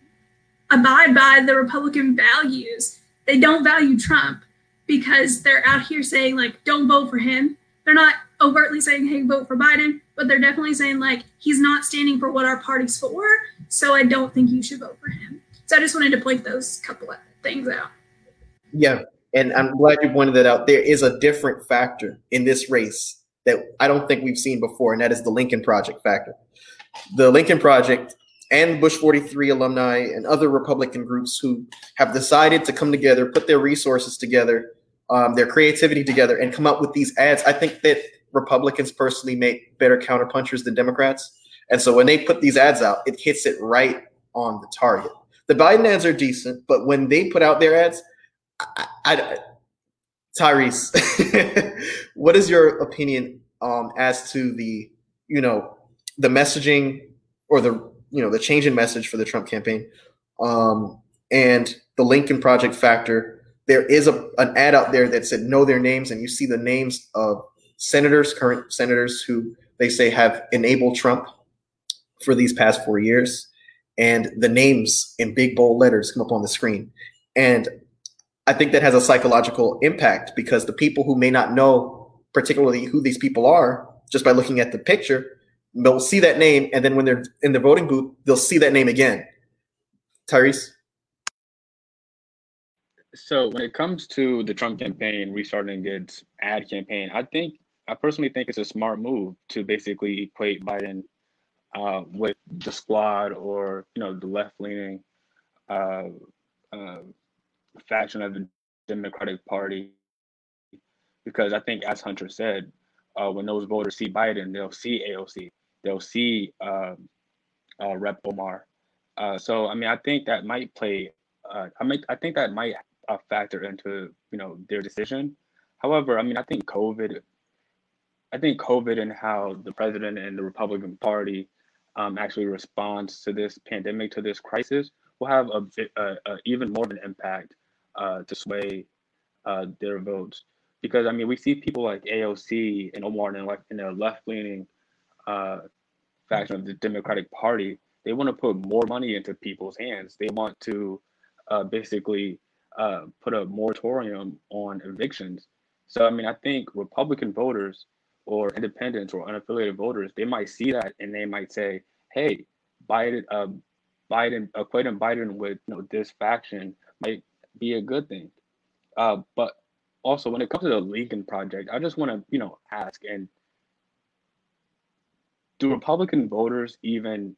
abide by the Republican values, they don't value Trump because they're out here saying, like, don't vote for him. They're not overtly saying, hey, vote for Biden, but they're definitely saying, like, he's not standing for what our party's for. So I don't think you should vote for him. So I just wanted to point those couple of things out. Yeah. And I'm glad you pointed that out. There is a different factor in this race that I don't think we've seen before, and that is the Lincoln Project factor. The Lincoln Project and Bush 43 alumni and other Republican groups who have decided to come together, put their resources together, um, their creativity together, and come up with these ads. I think that Republicans personally make better counterpunchers than Democrats. And so when they put these ads out, it hits it right on the target. The Biden ads are decent, but when they put out their ads, I, I, Tyrese, what is your opinion um, as to the, you know, the messaging or the, you know, the change in message for the Trump campaign um, and the Lincoln Project factor? There is a, an ad out there that said know their names, and you see the names of senators, current senators who they say have enabled Trump for these past four years, and the names in big bold letters come up on the screen. And I think that has a psychological impact because the people who may not know particularly who these people are just by looking at the picture they'll see that name, and then when they're in the voting booth, they'll see that name again. Tyrese. So when it comes to the Trump campaign restarting its ad campaign, I think I personally think it's a smart move to basically equate Biden uh, with the squad or you know the left leaning uh, uh, faction of the Democratic Party, because I think as Hunter said, uh, when those voters see Biden, they'll see AOC, they'll see um, uh, Rep Omar. Uh, so I mean, I think that might play. I mean, I think that might a factor into you know their decision. However, I mean, I think COVID, I think COVID and how the president and the Republican Party um, actually responds to this pandemic, to this crisis, will have a, a, a even more of an impact uh, to sway uh, their votes. Because I mean, we see people like AOC and Omar and like in the left-leaning uh, faction of the Democratic Party, they want to put more money into people's hands. They want to uh, basically uh, put a moratorium on evictions. So, I mean, I think Republican voters or independents or unaffiliated voters, they might see that and they might say, hey, Biden, uh, Biden, equating Biden with you know this faction might be a good thing. Uh, but also, when it comes to the Lincoln Project, I just want to you know ask and do Republican voters even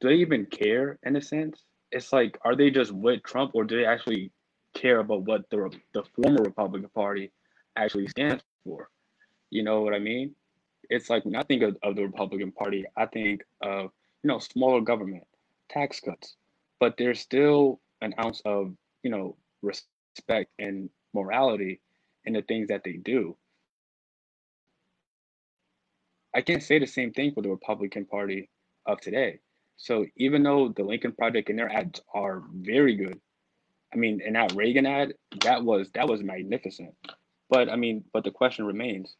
do they even care in a sense? it's like, are they just with Trump, or do they actually care about what the the former Republican Party actually stands for? You know what I mean? It's like when I think of, of the Republican Party, I think of you know smaller government, tax cuts, but there's still an ounce of you know respect and morality in the things that they do. I can't say the same thing for the Republican Party of today. So even though the Lincoln Project and their ads are very good, I mean, and that Reagan ad, that was that was magnificent. But I mean, but the question remains: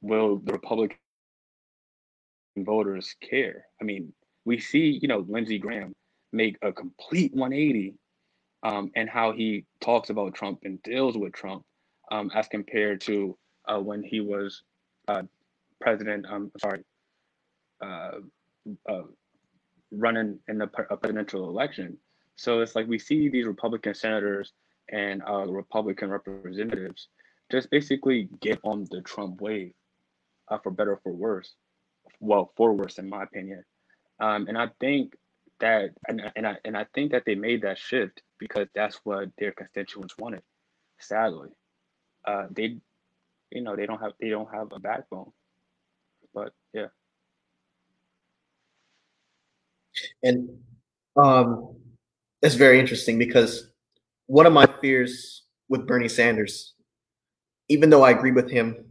Will the Republican voters care? I mean, we see, you know, Lindsey Graham make a complete 180 um, and how he talks about Trump and deals with Trump um, as compared to uh, when he was uh, president. I'm um, sorry, uh, uh running in the presidential election. So it's like we see these Republican senators and uh, Republican representatives just basically get on the Trump wave, uh, for better or for worse. Well, for worse, in my opinion. Um, and I think that, and, and I and I think that they made that shift because that's what their constituents wanted. Sadly, uh, they, you know, they don't have they don't have a backbone. But yeah. And um, that's very interesting because one of my fears with Bernie Sanders, even though I agree with him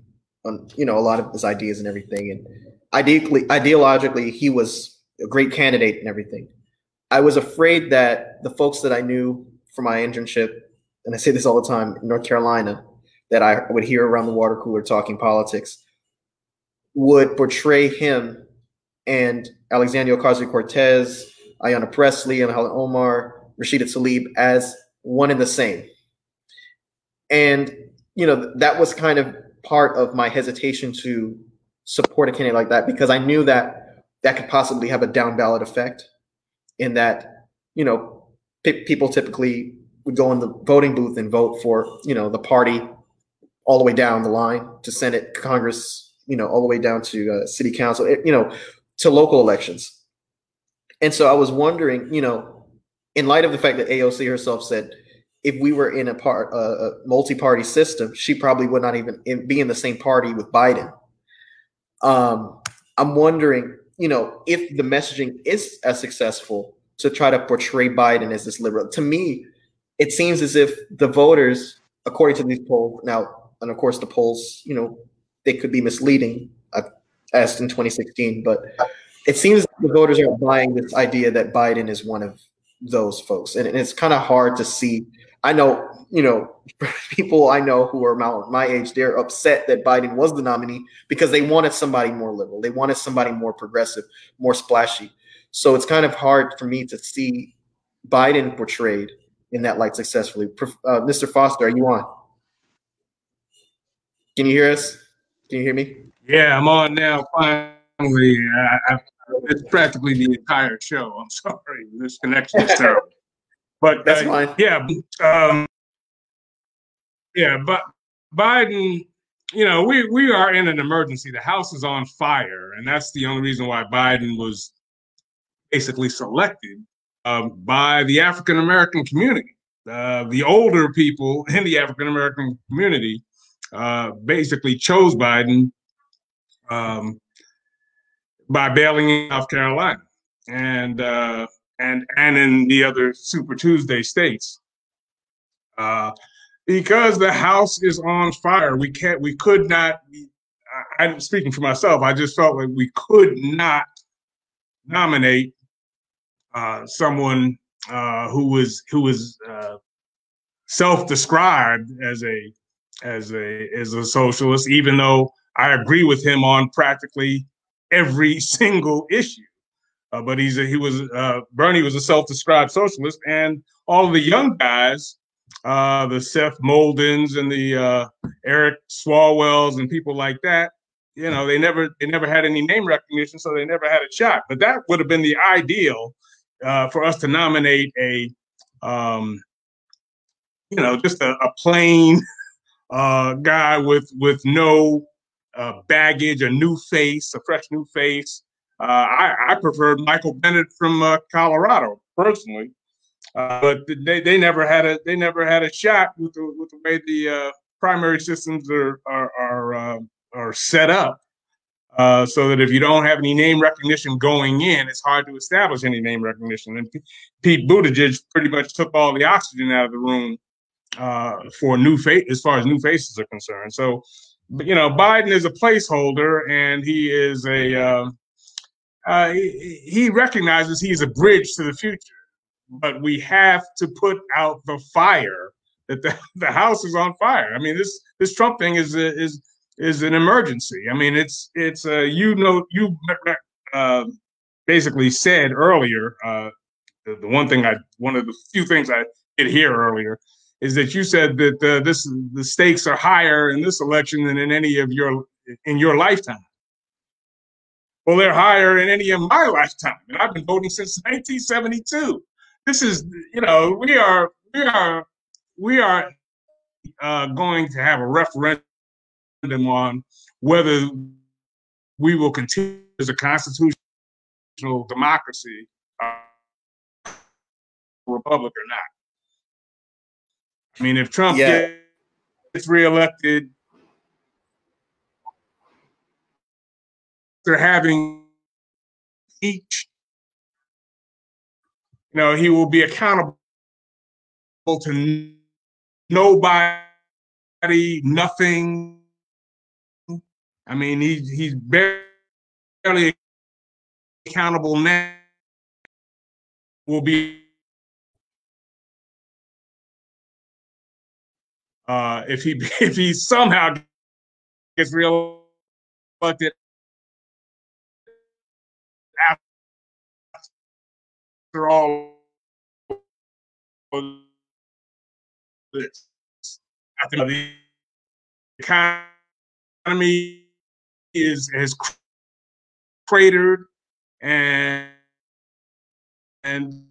on you know a lot of his ideas and everything, and ideally ideologically he was a great candidate and everything. I was afraid that the folks that I knew from my internship, and I say this all the time in North Carolina, that I would hear around the water cooler talking politics, would portray him and Alexandria Ocasio Cortez, Ayanna Pressley, and Ilhan Omar, Rashida Tlaib as one and the same. And, you know, that was kind of part of my hesitation to support a candidate like that because I knew that that could possibly have a down ballot effect in that, you know, p- people typically would go in the voting booth and vote for, you know, the party all the way down the line to Senate, Congress, you know, all the way down to uh, city council, you know, to local elections. And so I was wondering, you know, in light of the fact that AOC herself said, if we were in a part a multi-party system, she probably would not even in, be in the same party with Biden. Um, I'm wondering, you know, if the messaging is as successful to try to portray Biden as this liberal. To me, it seems as if the voters, according to these polls, now, and of course the polls, you know, they could be misleading uh, as in 2016. But it seems the voters are buying this idea that Biden is one of those folks, and, it's kind of hard to see. I know, you know, people I know who are my, my age, they're upset that Biden was the nominee because they wanted somebody more liberal. They wanted somebody more progressive, more splashy. So it's kind of hard for me to see Biden portrayed in that light successfully. Uh, Mr. Foster, are you on? Can you hear us? Can you hear me? Yeah, I'm on now. Finally, I, I, it's practically the entire show. I'm sorry, this connection is terrible. But That's uh, fine. yeah, um, yeah, but Biden, you know, we we are in an emergency. The House is on fire, and that's the only reason why Biden was basically selected um, by the African American community. Uh, the older people in the African American community uh, basically chose Biden um, by bailing in South Carolina and uh, and and in the other Super Tuesday states. Because the House is on fire, we can't. We could not. I, I'm speaking for myself. I just felt like we could not nominate uh, someone uh, who was who was uh, self-described as a as a as a socialist, even though I agree with him on practically every single issue. Uh, but he's a, he was uh, Bernie was a self-described socialist, and all of the young guys, uh, the Seth Moultons and the uh, Eric Swalwells and people like that, you know, they never they never had any name recognition, so they never had a shot. But that would have been the ideal uh, for us to nominate a, um, you know, just a, a plain uh, guy with with no uh, baggage, a new face, a fresh new face. Uh, I, I preferred Michael Bennet from uh, Colorado personally, uh, but they, they never had a they never had a shot with the with the way the uh, primary systems are are are, uh, are set up. Uh, so that if you don't have any name recognition going in, it's hard to establish any name recognition. And P- Pete Buttigieg pretty much took all the oxygen out of the room uh, for new face as far as new faces are concerned. So, you know, Biden is a placeholder, and he is a uh, uh, he, he recognizes he's a bridge to the future. But we have to put out the fire that the, the house is on fire. I mean, this this Trump thing is a, is is an emergency. I mean, it's it's uh, you know you uh, basically said earlier. Uh, the, the one thing I one of the few things I did hear earlier is that you said that uh, this the stakes are higher in this election than in any of your in your lifetime. Well, they're higher in any of my lifetime, and I've been voting since 1972. This is, you know, we are we are we are uh, going to have a referendum on whether we will continue as a constitutional democracy, uh, republic or not. I mean, if Trump Yeah. gets reelected, they're having each, you know, he will be accountable to nobody, nothing. I mean, he, he's barely accountable now. Will be uh, if he if he somehow gets reelected after all this. I think the economy is has cratered and and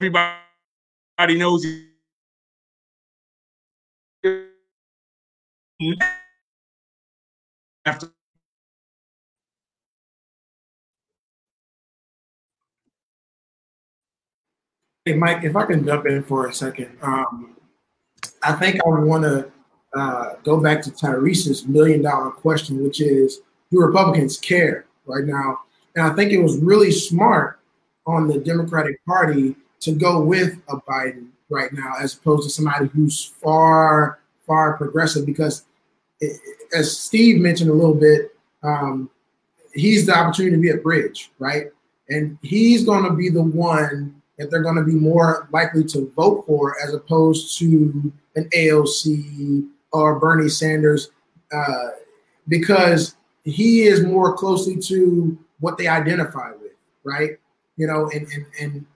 everybody knows after Hey, Mike, if I can jump in for a second, um, I think I want to uh, go back to Tyrese's million dollar question, which is do Republicans care right now? And I think it was really smart on the Democratic Party to go with a Biden right now as opposed to somebody who's far, far progressive because, it, as Steve mentioned a little bit, um, he's the opportunity to be a bridge, right? And he's going to be the one that they're going to be more likely to vote for as opposed to an AOC or Bernie Sanders uh, because he is more closely to what they identify with, right? You know, and and, and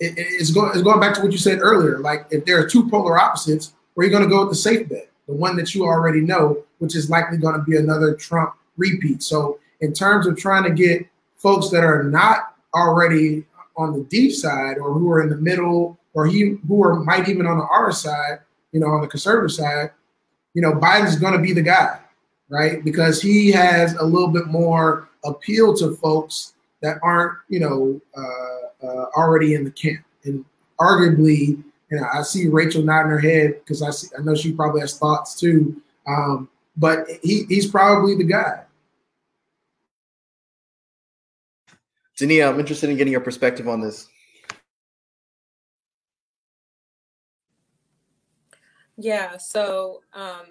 it, it's, going, it's going back to what you said earlier. Like if there are two polar opposites, where are you going to go with the safe bet, the one that you already know which is likely going to be another Trump repeat. So, in terms of trying to get folks that are not already on the deep side or who are in the middle or he who are might even on the R side, you know, on the conservative side, you know, Biden's going to be the guy, right? Because he has a little bit more appeal to folks that aren't, you know, uh, uh, already in the camp. And arguably, you know, I see Rachel nodding her head because I see, I know she probably has thoughts too. Um, but he, he's probably the guy. Dania, I'm interested in getting your perspective on this. Yeah, so um,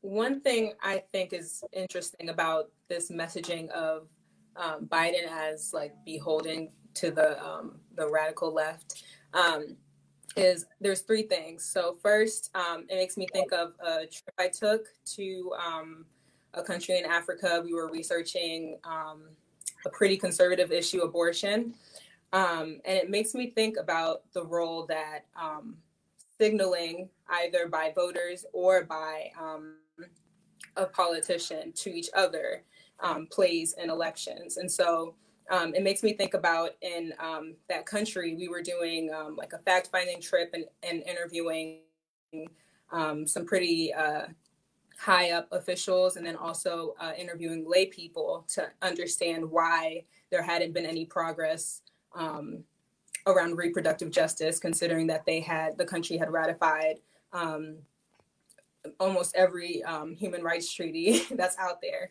one thing I think is interesting about this messaging of um, Biden as like beholden to the um, the radical left um, is there's three things. So first, um, it makes me think of a trip I took to um, a country in Africa. We were researching a pretty conservative issue, abortion, and it makes me think about the role that signaling either by voters or by um, a politician to each other um, plays in elections. And so um, it makes me think about in um, that country, we were doing um, like a fact finding trip and, and interviewing um, some pretty uh, high up officials and then also uh, interviewing lay people to understand why there hadn't been any progress um, around reproductive justice, considering that they had the country had ratified um, almost every um, human rights treaty that's out there.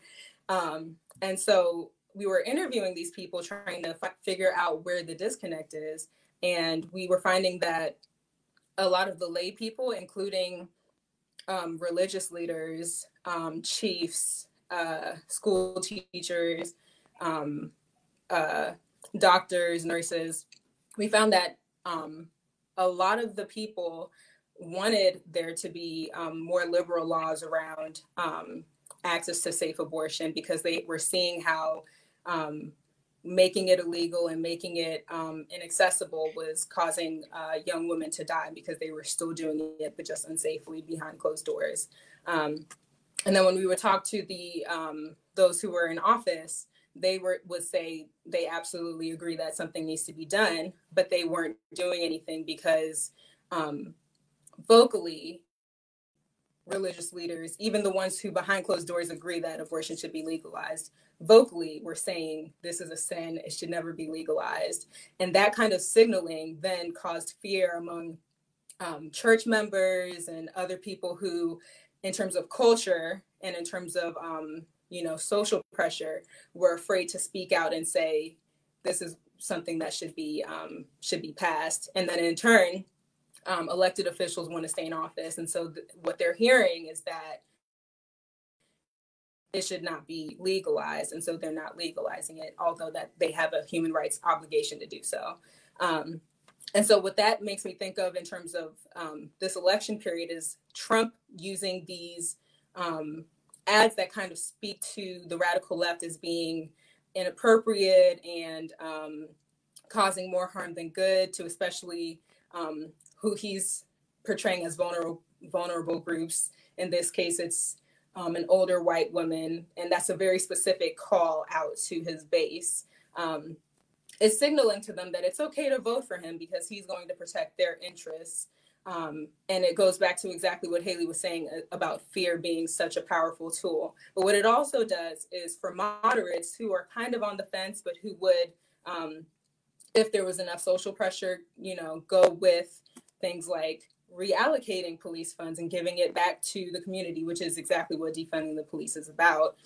Um, and so we were interviewing these people, trying to figure out where the disconnect is. And we were finding that a lot of the lay people, including um, religious leaders, um, chiefs, uh, school teachers, um, uh, doctors, nurses, we found that um, a lot of the people wanted there to be um, more liberal laws around um, access to safe abortion because they were seeing how making it illegal and making it um, inaccessible was causing uh, young women to die because they were still doing it, but just unsafely behind closed doors. Um, and then when we would talk to the those who were in office, they were would say they absolutely agree that something needs to be done, but they weren't doing anything because um, vocally, religious leaders, even the ones who behind closed doors agree that abortion should be legalized, vocally were saying this is a sin, it should never be legalized. And that kind of signaling then caused fear among um, church members and other people who, in terms of culture and in terms of um, you know social pressure were afraid to speak out and say this is something that should be um, should be passed and then in turn um, elected officials want to stay in office. And so th- what they're hearing is that it should not be legalized and so they're not legalizing it although that they have a human rights obligation to do so. Um, and so what that makes me think of in terms of um, this election period is trump using these um, ads that kind of speak to the radical left as being inappropriate and um, causing more harm than good to especially um, who he's portraying as vulnerable vulnerable groups. In this case, it's um, an older white woman, and that's a very specific call out to his base. Um, it's signaling to them that it's okay to vote for him because he's going to protect their interests um, and it goes back to exactly what Haley was saying uh, about fear being such a powerful tool. But what it also does is for moderates who are kind of on the fence, but who would, um, if there was enough social pressure, you know, go with things like reallocating police funds and giving it back to the community, which is exactly what defunding the police is about.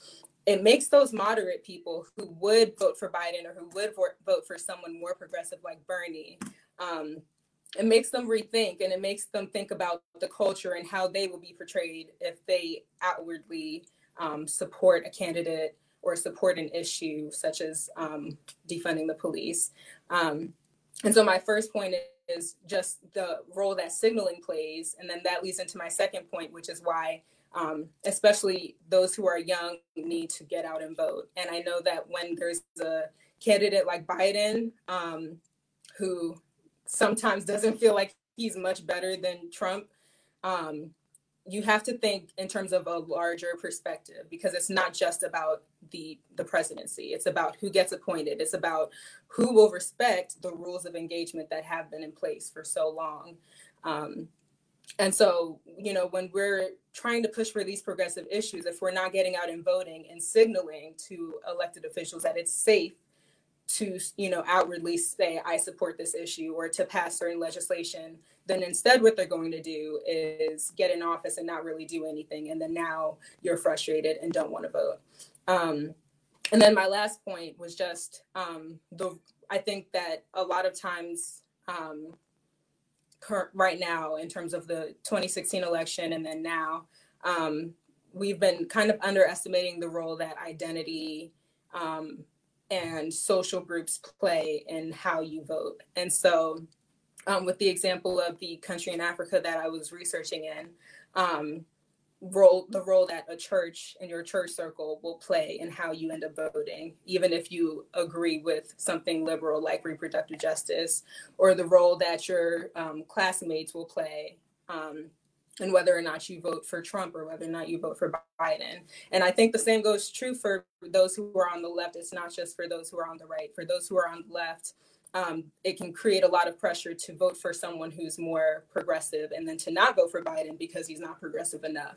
It makes those moderate people who would vote for Biden or who would vote for someone more progressive like Bernie um, it makes them rethink and it makes them think about the culture and how they will be portrayed if they outwardly um, support a candidate or support an issue such as um, defunding the police. Um, and so my first point is just the role that signaling plays. And then that leads into my second point, which is why um, especially those who are young need to get out and vote. And I know that when there's a candidate like Biden, um, who sometimes doesn't feel like he's much better than Trump. Um, you have to think in terms of a larger perspective because it's not just about the the presidency. It's about who gets appointed. It's about who will respect the rules of engagement that have been in place for so long. Um, and so you know when we're trying to push for these progressive issues if we're not getting out and voting and signaling to elected officials that it's safe to you know outwardly say i support this issue or to pass certain legislation then instead what they're going to do is get in office and not really do anything and then now you're frustrated and don't want to vote. Um, and then my last point was just um, the i think that a lot of times um, current right now in terms of the 2016 election and then now um, we've been kind of underestimating the role that identity um, and social groups play in how you vote. And so, um, with the example of the country in Africa that I was researching in, um, role the role that a church in your church circle will play in how you end up voting, even if you agree with something liberal like reproductive justice, or the role that your um, classmates will play um, and whether or not you vote for Trump or whether or not you vote for Biden. And I think the same goes true for those who are on the left. It's not just for those who are on the right. For those who are on the left, um, it can create a lot of pressure to vote for someone who's more progressive and then to not vote for Biden because he's not progressive enough.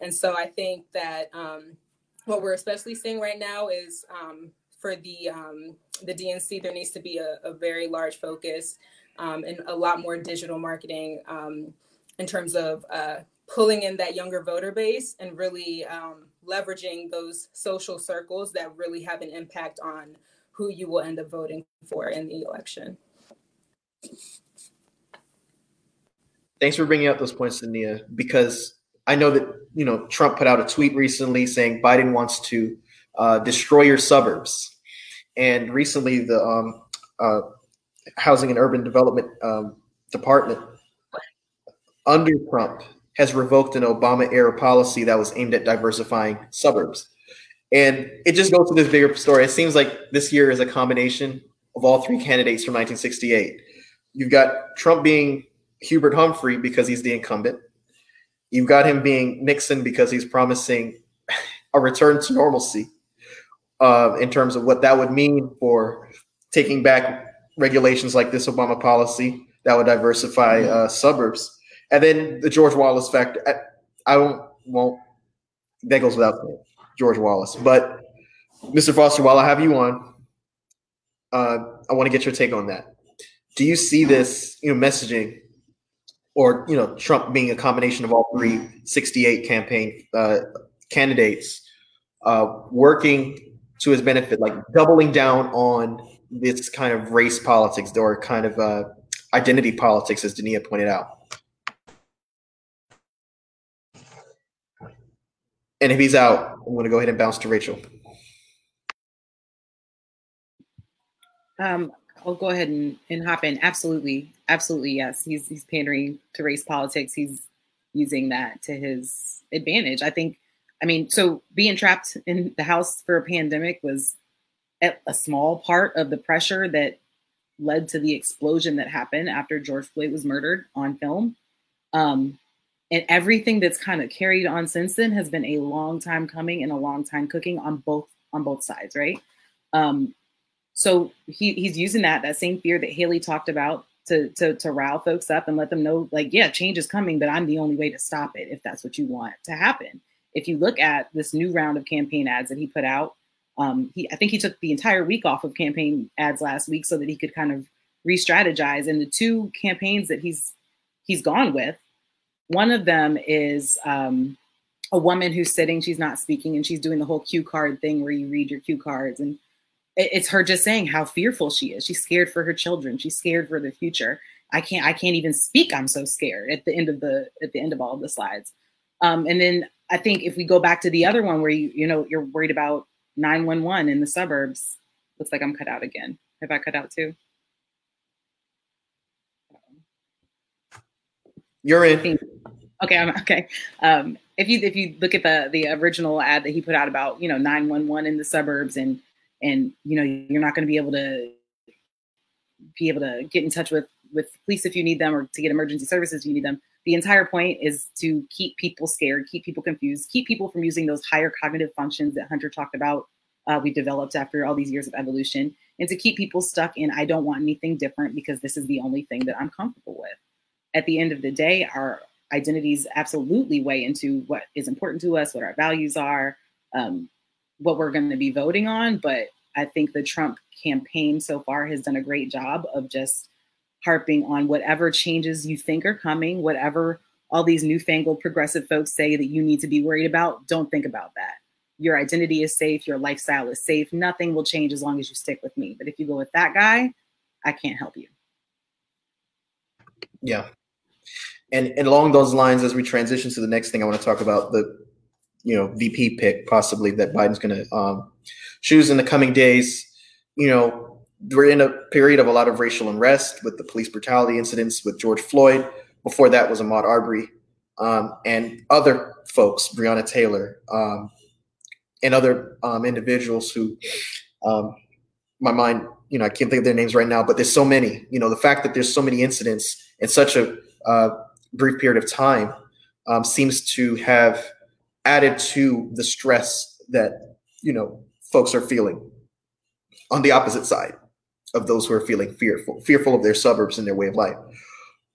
And so I think that um, what we're especially seeing right now is um, for the um, the DNC, there needs to be a, a very large focus um, and a lot more digital marketing um, in terms of uh, pulling in that younger voter base and really um, leveraging those social circles that really have an impact on who you will end up voting for in the election. Thanks for bringing up those points, Nia, because I know that you know Trump put out a tweet recently saying Biden wants to uh, destroy your suburbs, and recently the um, uh, Housing and Urban Development um, Department under Trump has revoked an Obama era policy that was aimed at diversifying suburbs. And it just goes to this bigger story. It seems like this year is a combination of all three candidates from 1968. You've got Trump being Hubert Humphrey because he's the incumbent. You've got him being Nixon because he's promising a return to normalcy uh, in terms of what that would mean for taking back regulations like this Obama policy that would diversify uh, suburbs. And then the George Wallace factor. I, don't won't that goes without George Wallace. But Mr. Foster, while I have you on, uh, I want to get your take on that. Do you see this, you know, messaging or you know Trump being a combination of all three 68 campaign uh, candidates uh, working to his benefit, like doubling down on this kind of race politics or kind of uh, identity politics, as Dania pointed out? And if he's out, I'm going to go ahead and bounce to Rachel. Um, I'll go ahead and, and hop in. Absolutely, absolutely, yes. He's he's pandering to race politics. He's using that to his advantage. I think. I mean, so being trapped in the house for a pandemic was a small part of the pressure that led to the explosion that happened after George Floyd was murdered on film. Um, and everything that's kind of carried on since then has been a long time coming and a long time cooking on both on both sides, right? Um, so he, he's using that that same fear that Haley talked about to, to to rile folks up and let them know, like, yeah, change is coming, but I'm the only way to stop it if that's what you want to happen. If you look at this new round of campaign ads that he put out, um, he I think he took the entire week off of campaign ads last week so that he could kind of re-strategize. And the two campaigns that he's he's gone with one of them is um, a woman who's sitting, she's not speaking, and she's doing the whole cue card thing where you read your cue cards. And it's her just saying how fearful she is. She's scared for her children. She's scared for the future. I can't I can't even speak. I'm so scared at the end of the at the end of all of the slides. Um, and then I think if we go back to the other one where you you know you're worried about 911 in the suburbs, looks like I'm cut out again. Have I cut out too? You're in. Okay, I'm okay. Um, if you if you look at the the original ad that he put out about you know 911 in the suburbs and and you know you're not going to be able to be able to get in touch with with police if you need them or to get emergency services if you need them. the entire point is to keep people scared, keep people confused, keep people from using those higher cognitive functions that Hunter talked about uh, we developed after all these years of evolution, and to keep people stuck in I don't want anything different because this is the only thing that I'm comfortable with. At the end of the day, our identities absolutely weigh into what is important to us, what our values are, um, what we're going to be voting on. But I think the Trump campaign so far has done a great job of just harping on whatever changes you think are coming, whatever all these newfangled progressive folks say that you need to be worried about, don't think about that. Your identity is safe, your lifestyle is safe. Nothing will change as long as you stick with me. But if you go with that guy, I can't help you. Yeah. And, and along those lines, as we transition to the next thing, I want to talk about the, you know, VP pick possibly that Biden's going to um, choose in the coming days. You know, we're in a period of a lot of racial unrest with the police brutality incidents with George Floyd. Before that was Ahmaud Arbery um, and other folks, Breonna Taylor, um, and other um, individuals who, um, my mind, you know, I can't think of their names right now, but there's so many. You know, the fact that there's so many incidents in such a uh, brief period of time um, seems to have added to the stress that you know folks are feeling on the opposite side of those who are feeling fearful, fearful of their suburbs and their way of life.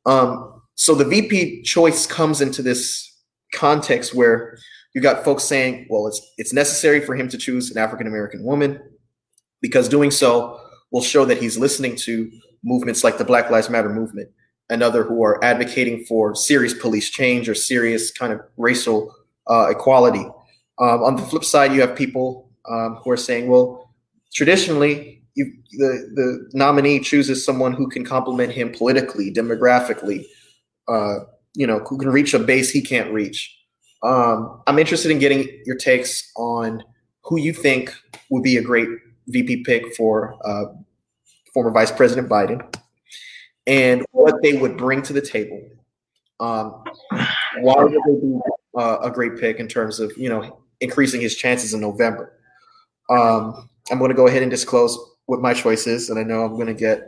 Um, so the VP choice comes into this context where you got folks saying, well, it's it's necessary for him to choose an African American woman because doing so will show that he's listening to movements like the Black Lives Matter movement and other who are advocating for serious police change or serious kind of racial uh, equality. Um, on the flip side, you have people um, who are saying, well, traditionally you, the the nominee chooses someone who can complement him politically, demographically, uh, you know, who can reach a base he can't reach. Um, I'm interested in getting your takes on who you think would be a great VP pick for uh, former Vice President Biden and what they would bring to the table. Um, why would they be uh, a great pick in terms of you know increasing his chances in November? Um, I'm going to go ahead and disclose what my choice is, and I know I'm going to get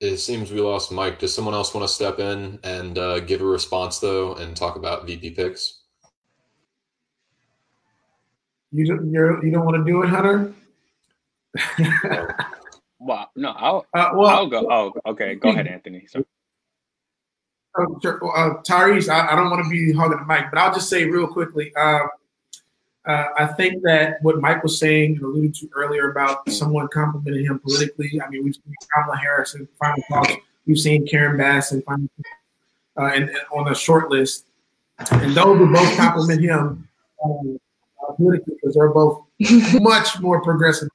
It seems we lost Mike. Does someone else want to step in and uh, give a response though, and talk about VP picks? You don't, you're, you don't want to do it, Hunter? well, no, I'll uh, well, I'll go. Oh, okay. Go ahead, Anthony. So. Uh, uh, Tyrese, I, I, don't want to be hogging the mic, but I'll just say real quickly. Uh, uh, I think that what Mike was saying and alluded to earlier about someone complimenting him politically. I mean, we've seen Kamala Harris in final thoughts. We've seen Karen Bass in final uh, and, and, on the short list, and those who both compliment him um, politically because they're both much more progressive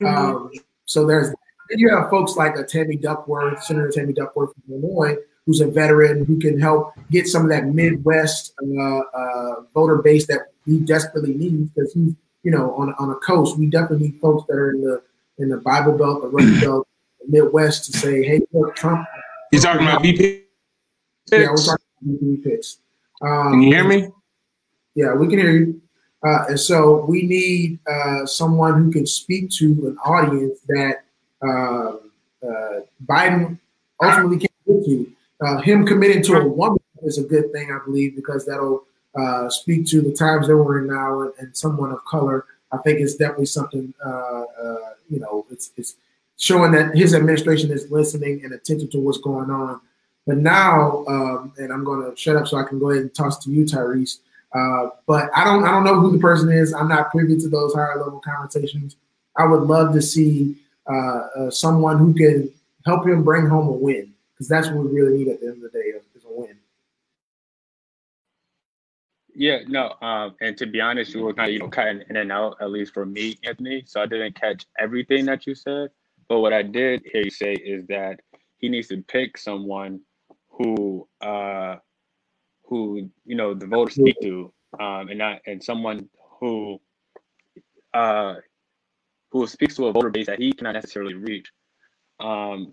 Mm-hmm. Um, so there's you have folks like a Tammy Duckworth, Senator Tammy Duckworth from Illinois, who's a veteran who can help get some of that Midwest uh, uh, voter base that we desperately need because he's you know on on a coast. We definitely need folks that are in the in the Bible Belt, the Rust Belt, the Midwest to say, hey, look, Trump. You talking about VP? Yeah, we're talking about VP picks. Um, can you hear me? Yeah, we can hear you. Uh, and so we need uh, someone who can speak to an audience that uh, uh Biden ultimately can't get to. Uh, him committing to a woman is a good thing, I believe, because that'll uh, speak to the times that we're in now and, and, someone of color. I think it's definitely something, you know, it's, it's showing that his administration is listening and attentive to what's going on. But now, um, and I'm going to shut up so I can go ahead and toss to you, Tyrese. Uh, but I don't I don't know who the person is. I'm not privy to those higher level conversations. I would love to see uh, uh, someone who can help him bring home a win because that's what we really need at the end of the day is a win. Yeah, no, um, and to be honest, you were kind of you know cutting in and out at least for me, Anthony. So I didn't catch everything that you said, but what I did hear you say is that he needs to pick someone who uh, who you know the voters speak to, um, and not and someone who uh, who speaks to a voter base that he cannot necessarily reach. Um,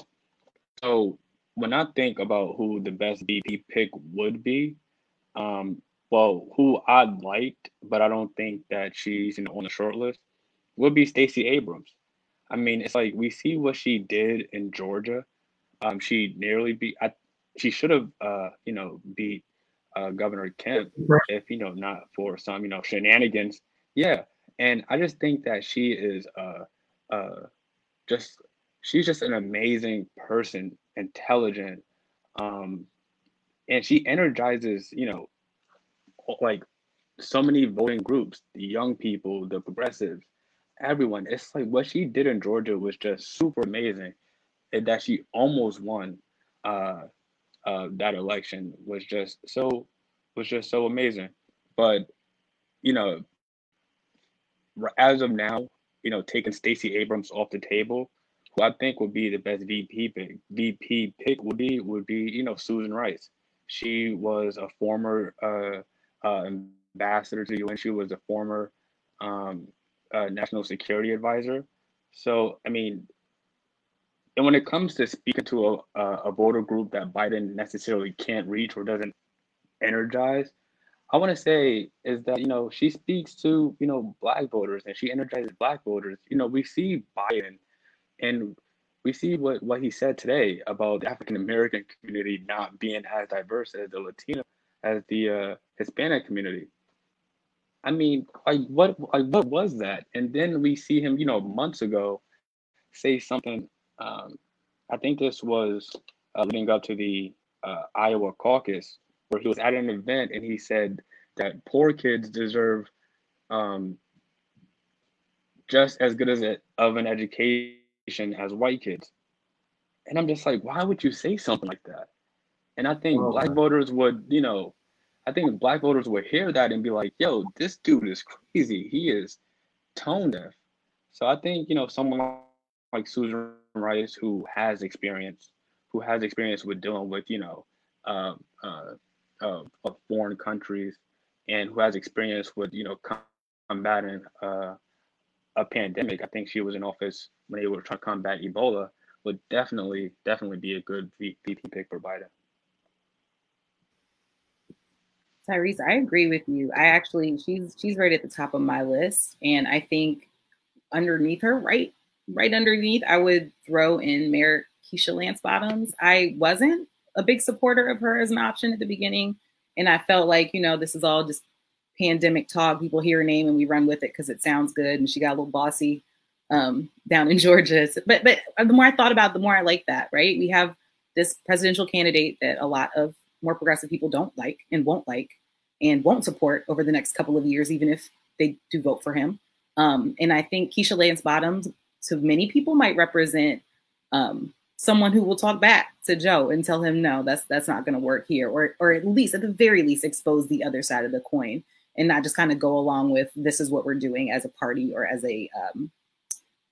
so when I think about who the best VP pick would be, um, well, who I liked, but I don't think that she's you know on the short list, would be Stacey Abrams. I mean, it's like we see what she did in Georgia. Um, she nearly beat. I, she should have, uh, you know, beat uh, Governor Kemp if you know not for some you know shenanigans. Yeah, and I just think that she is uh, uh, just she's just an amazing person, intelligent, um, and she energizes you know like so many voting groups, the young people, the progressives, everyone. It's like what she did in Georgia was just super amazing. And that she almost won uh, uh, that election was just so was just so amazing. But you know, as of now, you know, taking Stacey Abrams off the table, who I think would be the best VP pick, VP pick would be would be you know Susan Rice. She was a former uh, uh, ambassador to the UN. She was a former um, uh, national security advisor. So, I mean, and when it comes to speaking to a, a voter group that Biden necessarily can't reach or doesn't energize, I want to say is that you know she speaks to you know black voters and she energizes black voters. You know we see Biden, and we see what what he said today about the African American community not being as diverse as the Latino as the uh, Hispanic community. I mean, like what like what was that? And then we see him, you know, months ago, say something. Um, I think this was uh, leading up to the uh, Iowa caucus, where he was at an event and he said that poor kids deserve um, just as good as it of an education as white kids. And I'm just like, why would you say something like that? And I think oh, black voters would, you know, I think black voters would hear that and be like, yo, this dude is crazy. He is tone deaf. So I think, you know, someone like Susan Rice who has experience, who has experience with dealing with, you know, uh, uh, uh, of foreign countries and who has experience with, you know, combating uh, a pandemic. I think she was in office when they were trying to combat Ebola would definitely, definitely be a good VP pick for Biden. Tyrese, I agree with you. I actually she's she's right at the top of my list. And I think underneath her, right, right underneath, I would throw in Mayor Keisha Lance Bottoms. I wasn't a big supporter of her as an option at the beginning. And I felt like, you know, this is all just pandemic talk. People hear her name and we run with it because it sounds good. And she got a little bossy um, down in Georgia. But but the more I thought about it, the more I like that, right? We have this presidential candidate that a lot of more progressive people don't like and won't like and won't support over the next couple of years, even if they do vote for him. Um, and I think Keisha Lance Bottoms, to many people, might represent um, someone who will talk back to Joe and tell him, no, that's that's not going to work here, or or at least at the very least expose the other side of the coin and not just kind of go along with this is what we're doing as a party or as a um,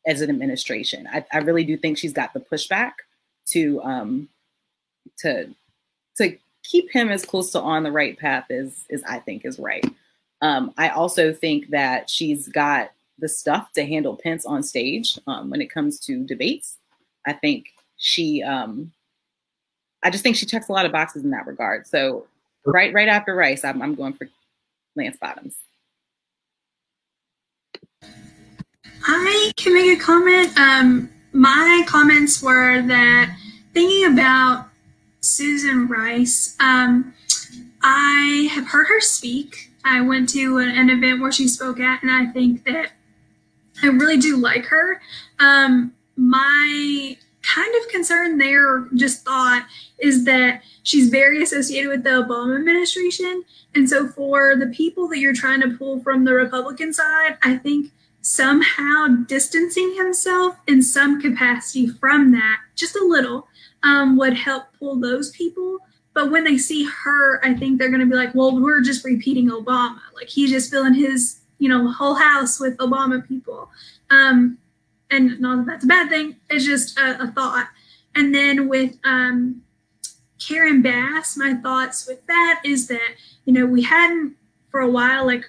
as an administration. I, I really do think she's got the pushback to um, to to keep him as close to on the right path as as I think is right. Um, I also think that she's got the stuff to handle Pence on stage um, when it comes to debates. I think she, um, I just think she checks a lot of boxes in that regard. So right, right after Rice, I'm, I'm going for Lance Bottoms. I can make a comment. Um, my comments were that thinking about Susan Rice. Um, I have heard her speak. I went to an, an, event where she spoke at, and I think that I really do like her. Um, my kind of concern there, just thought, is that she's very associated with the Obama administration. And so, for the people that you're trying to pull from the Republican side, I think somehow distancing himself in some capacity from that, just a little, um, would help pull those people. But when they see her, I think they're going to be like, well, we're just repeating Obama. Like he's just filling his, you know, whole house with Obama people. Um, and not that that's a bad thing. It's just a, a thought. And then with um, Karen Bass, my thoughts with that is that, you know, we hadn't for a while like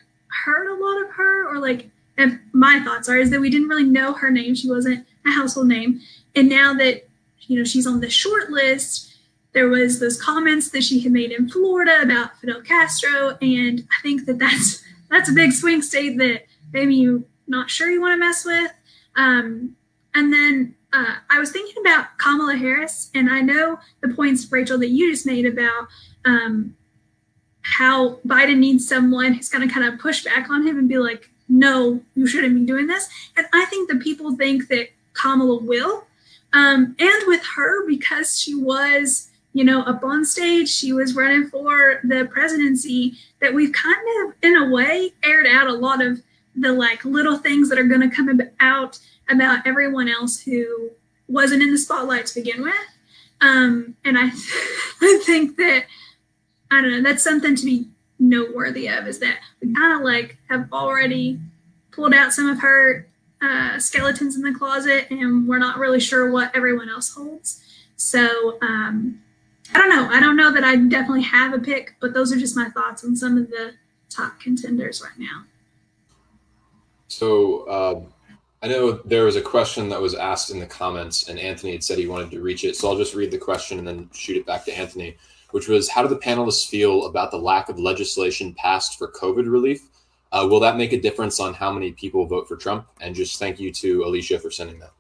heard a lot of her or like, and my thoughts are is that we didn't really know her name. She wasn't a household name. And now that you know she's on the short list there was those comments that she had made in Florida about Fidel Castro, and I think that that's that's a big swing state that maybe you're not sure you want to mess with. Um, and then uh, I was thinking about Kamala Harris, and I know the points, Rachel, that you just made about um, how Biden needs someone who's going to kind of push back on him and be like, no, you shouldn't be doing this. And I think the people think that Kamala will. Um, and with her, because she was, you know, up on stage, she was running for the presidency, that we've kind of, in a way, aired out a lot of the like little things that are going to come out about everyone else who wasn't in the spotlight to begin with. Um, and I, I think that I don't know. That's something to be noteworthy of is that we kind of like have already pulled out some of her uh, skeletons in the closet, and we're not really sure what everyone else holds. So um, I don't know. I don't know that I definitely have a pick, but those are just my thoughts on some of the top contenders right now. So uh, I know there was a question that was asked in the comments, and Anthony had said he wanted to reach it. So I'll just read the question and then shoot it back to Anthony which was how do the panelists feel about the lack of legislation passed for COVID relief? Uh, will that make a difference on how many people vote for Trump? And just thank you to Alicia for sending that.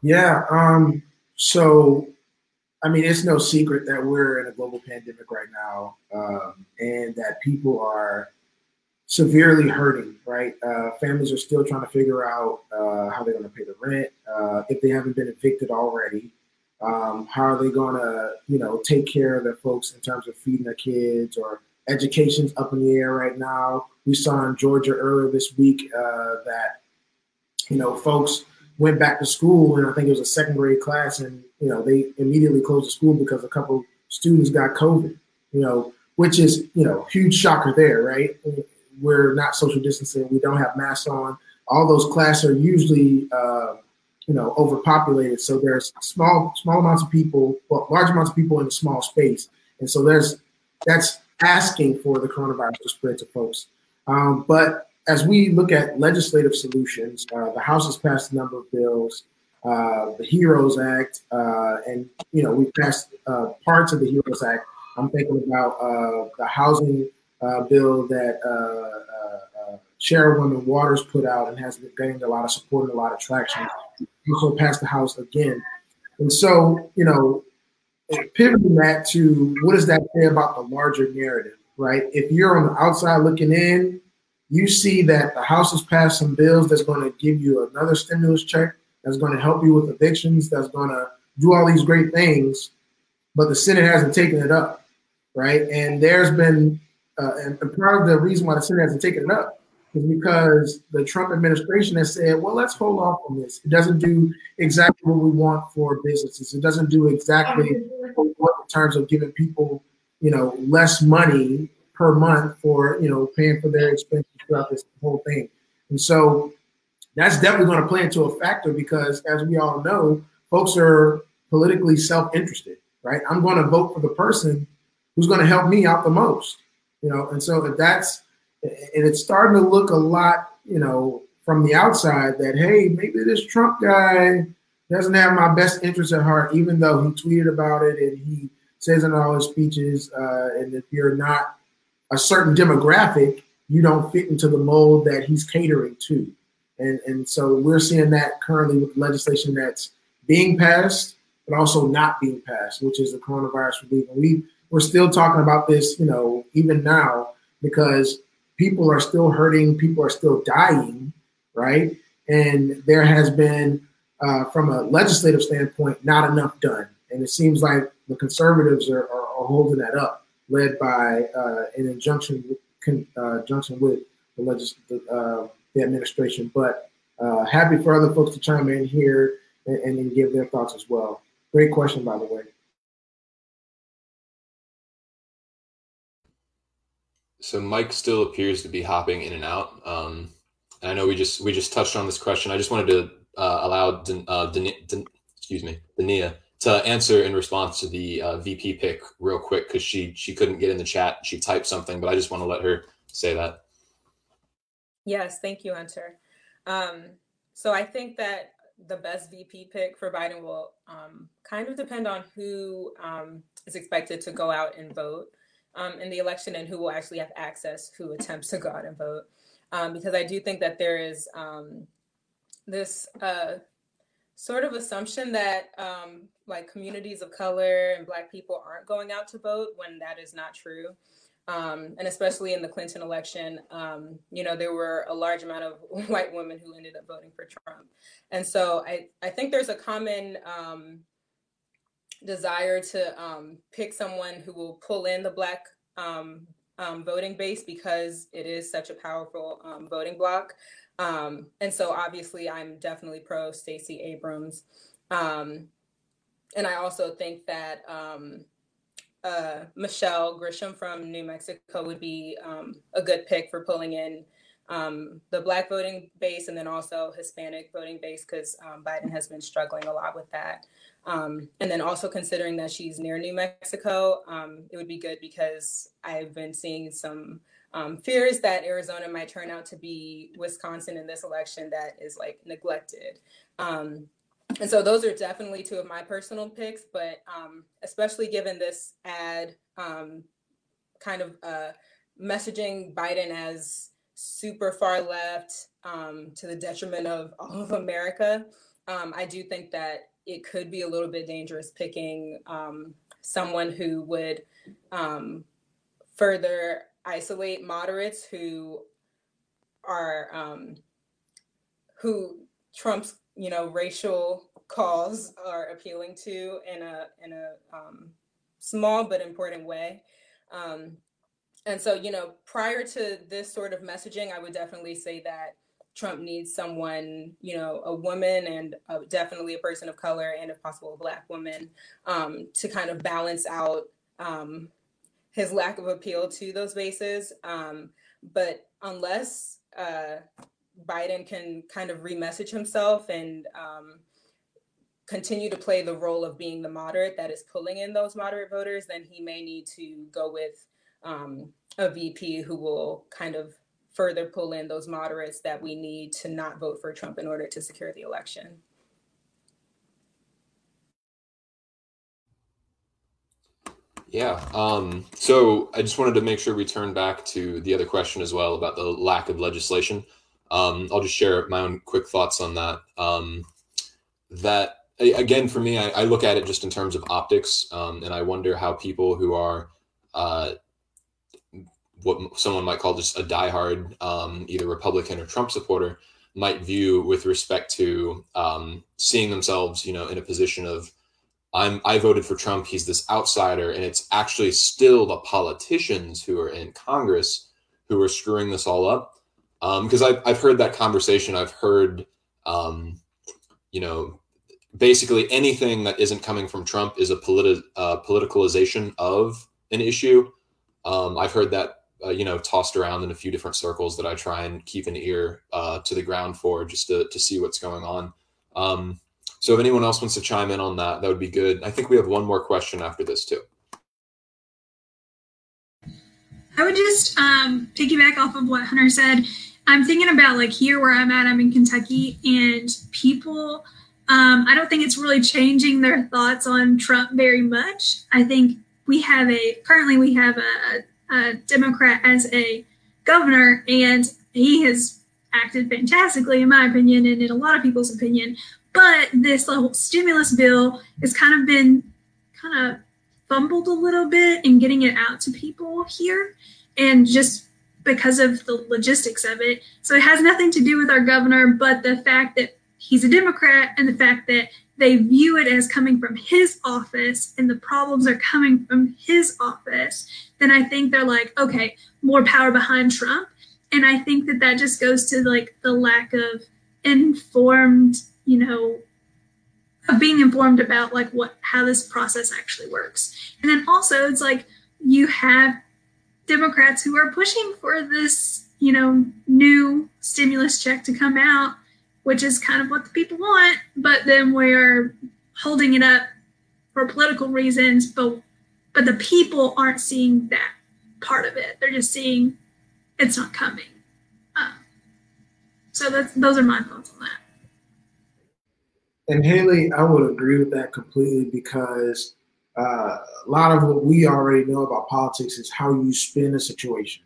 Yeah. Um, so, I mean, it's no secret that we're in a global pandemic right now um, and that people are severely hurting, right? Uh, families are still trying to figure out uh, how they're going to pay the rent uh, if they haven't been evicted already. Um, how are they going to, you know, take care of their folks in terms of feeding their kids or education's up in the air right now. We saw in Georgia earlier this week uh, that, you know, folks went back to school and I think it was a second grade class and, you know, they immediately closed the school because a couple students got COVID, you know, which is, you know, huge shocker there, right? We're not social distancing. We don't have masks on. All those classes are usually, uh, you know overpopulated. So there's small small amounts of people, well, large amounts of people in a small space, and so there's that's asking for the coronavirus to spread to folks. Um, but as we look at legislative solutions, uh, the House has passed a number of bills, uh, the HEROES Act, uh, and you know we passed uh, parts of the HEROES Act. I'm thinking about uh, the housing uh, bill that Chairwoman Waters put out and has been getting a lot of support and a lot of traction also passed the House again. And so, you know, pivoting that to what does that say about the larger narrative, right? If you're on the outside looking in, you see that the House has passed some bills that's going to give you another stimulus check, that's going to help you with evictions, that's going to do all these great things, but the Senate hasn't taken it up, right? And there's been, uh, and part of the reason why the Senate hasn't taken it up is because the Trump administration has said, well, let's hold off on this. It doesn't do exactly what we want for businesses. It doesn't do exactly what in terms of giving people, you know, less money per month for, you know, paying for their expenses throughout this whole thing. And so that's definitely going to play into a factor because as we all know, folks are politically self-interested, right? I'm going to vote for the person who's going to help me out the most, you know, and so if that's and it's starting to look a lot, you know, from the outside that hey, maybe this Trump guy doesn't have my best interest at heart, even though he tweeted about it and he says in all his speeches, uh, and if you're not a certain demographic, you don't fit into the mold that he's catering to. And, and so we're seeing that currently with legislation that's being passed, but also not being passed, which is the coronavirus relief. And we, we're still talking about this, you know, even now, because people are still hurting, people are still dying, right? And there has been, uh, from a legislative standpoint, not enough done. And it seems like the conservatives are, are, are holding that up, led by uh, an injunction with, uh, injunction with the, legis- the, uh, the administration. But uh, happy for other folks to chime in here and, and give their thoughts as well. Great question, by the way. So Mike still appears to be hopping in and out. Um, and I know we just we just touched on this question. I just wanted to uh, allow Den, uh, Den, Den, excuse me, Dania to answer in response to the uh, VP pick real quick because she she couldn't get in the chat. She typed something, but I just want to let her say that. Yes, thank you, Hunter. Um, so I think that the best VP pick for Biden will um, kind of depend on who um, is expected to go out and vote um, in the election and who will actually have access who attempts to go out and vote. Um, because I do think that there is um, this uh, sort of assumption that um, like communities of color and Black people aren't going out to vote when that is not true. Um, and especially in the Clinton election, um, you know, there were a large amount of white women who ended up voting for Trump. And so I, I think there's a common um, desire to um, pick someone who will pull in the Black um, um, voting base because it is such a powerful voting bloc. and so obviously, I'm definitely pro Stacey Abrams. and I also think that uh, Michelle Grisham from New Mexico would be um, a good pick for pulling in um, the Black voting base and then also Hispanic voting base because um, Biden has been struggling a lot with that. Um, and then also considering that she's near New Mexico, um, it would be good because I've been seeing some um, fears that Arizona might turn out to be Wisconsin in this election that is like neglected. Um, and so those are definitely two of my personal picks but especially given this ad kind of uh, messaging biden as super far left um, to the detriment of all of america um, i do think that it could be a little bit dangerous picking um, someone who would um, further isolate moderates who are who trump's you know racial cause are appealing to in a in a um, small but important way. Um, and so, you know, prior to this sort of messaging, I would definitely say that Trump needs someone, you know, a woman and uh, definitely a person of color and, if possible, a black woman um, to kind of balance out um, his lack of appeal to those bases. Um, but unless uh, Biden can kind of remessage himself and um, continue to play the role of being the moderate that is pulling in those moderate voters, then he may need to go with um, a VP who will kind of further pull in those moderates that we need to not vote for Trump in order to secure the election. Yeah. Um, so I just wanted to make sure we turn back to the other question as well about the lack of legislation. Um, I'll just share my own quick thoughts on that. Um, that again for me I, I, look at it just in terms of optics um, and i wonder how people who are uh, what someone might call just a diehard um, either republican or trump supporter might view with respect to um, seeing themselves you know in a position of i'm i voted for trump he's this outsider and it's actually still the politicians who are in congress who are screwing this all up because um, I've, I've heard that conversation i've heard um, you know basically anything that isn't coming from Trump is a politi- uh, politicalization of an issue. Um, I've heard that uh, you know tossed around in a few different circles that I try and keep an ear uh, to the ground for just to to see what's going on. Um, so if anyone else wants to chime in on that, that would be good. I think we have one more question after this too. I would just um, piggyback off of what Hunter said. I'm thinking about like here where I'm at. I'm in Kentucky, and people um, I don't think it's really changing their thoughts on Trump very much. I think we have a currently we have a, a Democrat as a governor, and he has acted fantastically, in my opinion, and in a lot of people's opinion. But this whole stimulus bill has kind of been kind of fumbled a little bit in getting it out to people here, and just because of the logistics of it. So it has nothing to do with our governor, but the fact that he's a Democrat and the fact that they view it as coming from his office and the problems are coming from his office, then I think they're like, okay, more power behind Trump. And I think that that just goes to like the lack of informed, you know, of being informed about like what how this process actually works. And then also it's like you have Democrats who are pushing for this, you know, new stimulus check to come out which is kind of what the people want, but then we're holding it up for political reasons, but but the people aren't seeing that part of it. They're just seeing it's not coming. Uh, so that's those are my thoughts on that. and Haley, I would agree with that completely because uh, a lot of what we already know about politics is how you spin a situation,